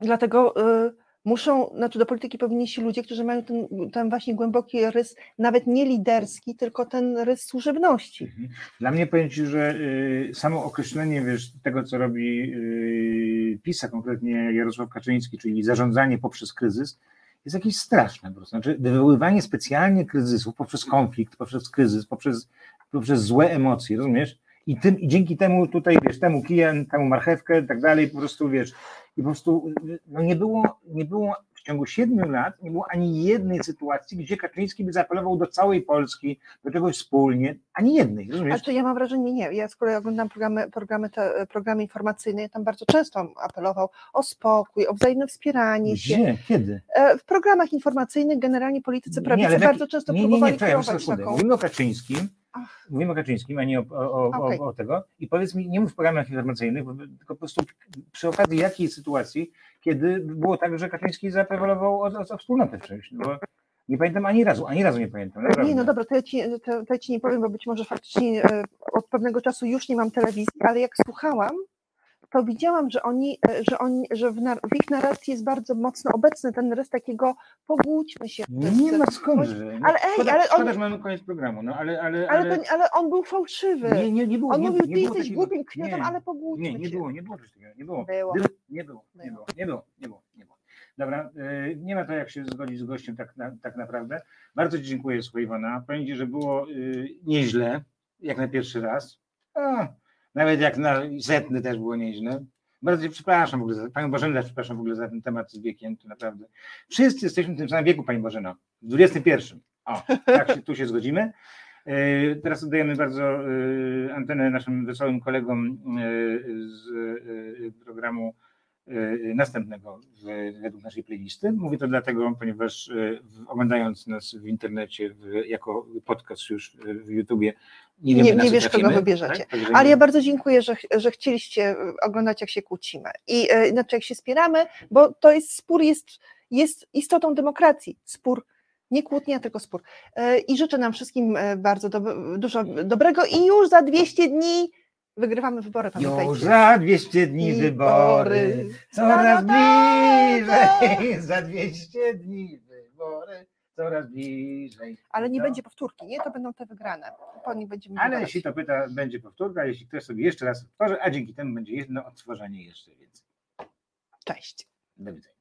dlatego y, muszą, znaczy do polityki powinni iść ludzie, którzy mają ten, ten właśnie głęboki rys, nawet nie liderski, tylko ten rys służebności. Mhm. Dla mnie powiem Ci, że y, samo określenie wiesz, tego, co robi y, PiS, a konkretnie Jarosław Kaczyński, czyli zarządzanie poprzez kryzys, jest jakieś straszne. Po prostu. Znaczy, wywoływanie specjalnie kryzysów poprzez konflikt, poprzez kryzys, poprzez, poprzez złe emocje, rozumiesz? I, tym, I dzięki temu tutaj, wiesz, temu kijem, temu marchewkę i tak dalej, po prostu, wiesz, i po prostu no nie, było, nie było w ciągu siedmiu lat, nie było ani jednej sytuacji, gdzie Kaczyński by zaapelował do całej Polski, do czegoś wspólnie, ani jednej, rozumiesz? To ja mam wrażenie, nie, ja z kolei oglądam programy, programy, te, programy informacyjne, tam bardzo często apelował o spokój, o wzajemne wspieranie się. Gdzie? Kiedy? E, W programach informacyjnych generalnie politycy prawicy bardzo często nie, nie, nie, próbowali czekaj, kierować sekundę. taką... Mówimy o Kaczyńskim, Mówimy o Kaczyńskim, a nie o, o, o, Okej. o, o tego. I powiedz mi, nie mów w programach informacyjnych, bo- tylko po prostu przy okazji jakiej sytuacji, kiedy było tak, że Kaczyński zaapelował o, o, o wspólnotę w czymś, bo nie pamiętam ani razu, ani razu nie pamiętam. naprawdę. Nie, no dobra, to ja, ci, to, to ja ci nie powiem, bo być może faktycznie e, od pewnego czasu już nie mam telewizji, ale jak słuchałam, to widziałam, że oni, e, że oni, że w, nar- w ich narracji jest bardzo mocno obecny ten rys takiego pogódźmy się. Nie, nie ma skądże. No, Ale ej, szkoda, ale on- szkoda, że mamy koniec programu, no ale... Ale, Ale, ale, to, ale on był fałszywy. nie, nie, nie było, on nie, mówił, nie ty jesteś takiego- głupim kwiatem, nie. ale pogódźmy Nie, nie się. było, nie było czegoś takiego, nie było. Nie było, nie Było. nie było, nie było, nie było. Dobra, y, nie ma to jak się zgodzić z gościem tak, na, tak naprawdę. Bardzo Ci dziękuję, słuchaj Iwona. Powiem Ci, że było y, nieźle, jak na pierwszy raz. A, nawet jak na setny też było nieźle. Bardzo przepraszam w ogóle, za, Panią Bożenę przepraszam w ogóle za ten temat z wiekiem, to naprawdę. Wszyscy jesteśmy w tym samym wieku, Pani Bożeno, w XXI. O, tak się, tu się zgodzimy. E, Teraz oddajemy bardzo e, antenę naszym wesołym kolegom e, z programu następnego w- według naszej playlisty. Mówię to dlatego, ponieważ w- oglądając nas w internecie w, jako podcast już w YouTubie, nie, wiemy, Nie- nie wiesz, kogo trafimy, wybierzecie. tak? Ale ja bardzo dziękuję, że, że chcieliście oglądać, jak się kłócimy. I znaczy, jak się spieramy, bo to jest spór, jest, jest istotą demokracji. Spór, nie kłótnia, tylko spór. I życzę nam wszystkim bardzo dob- dużo dobrego i już za 200 dni wygrywamy wybory, pamiętajcie. Już za 200 dni wybory, coraz bliżej, za 200 dni wybory, coraz bliżej. Ale nie No. będzie powtórki, nie? To będą te wygrane. Po nich będziemy Ale wybrać. jeśli to pyta, będzie powtórka, jeśli ktoś sobie jeszcze raz otworzy, a dzięki temu będzie jedno odtworzenie jeszcze więcej. Cześć. Do widzenia.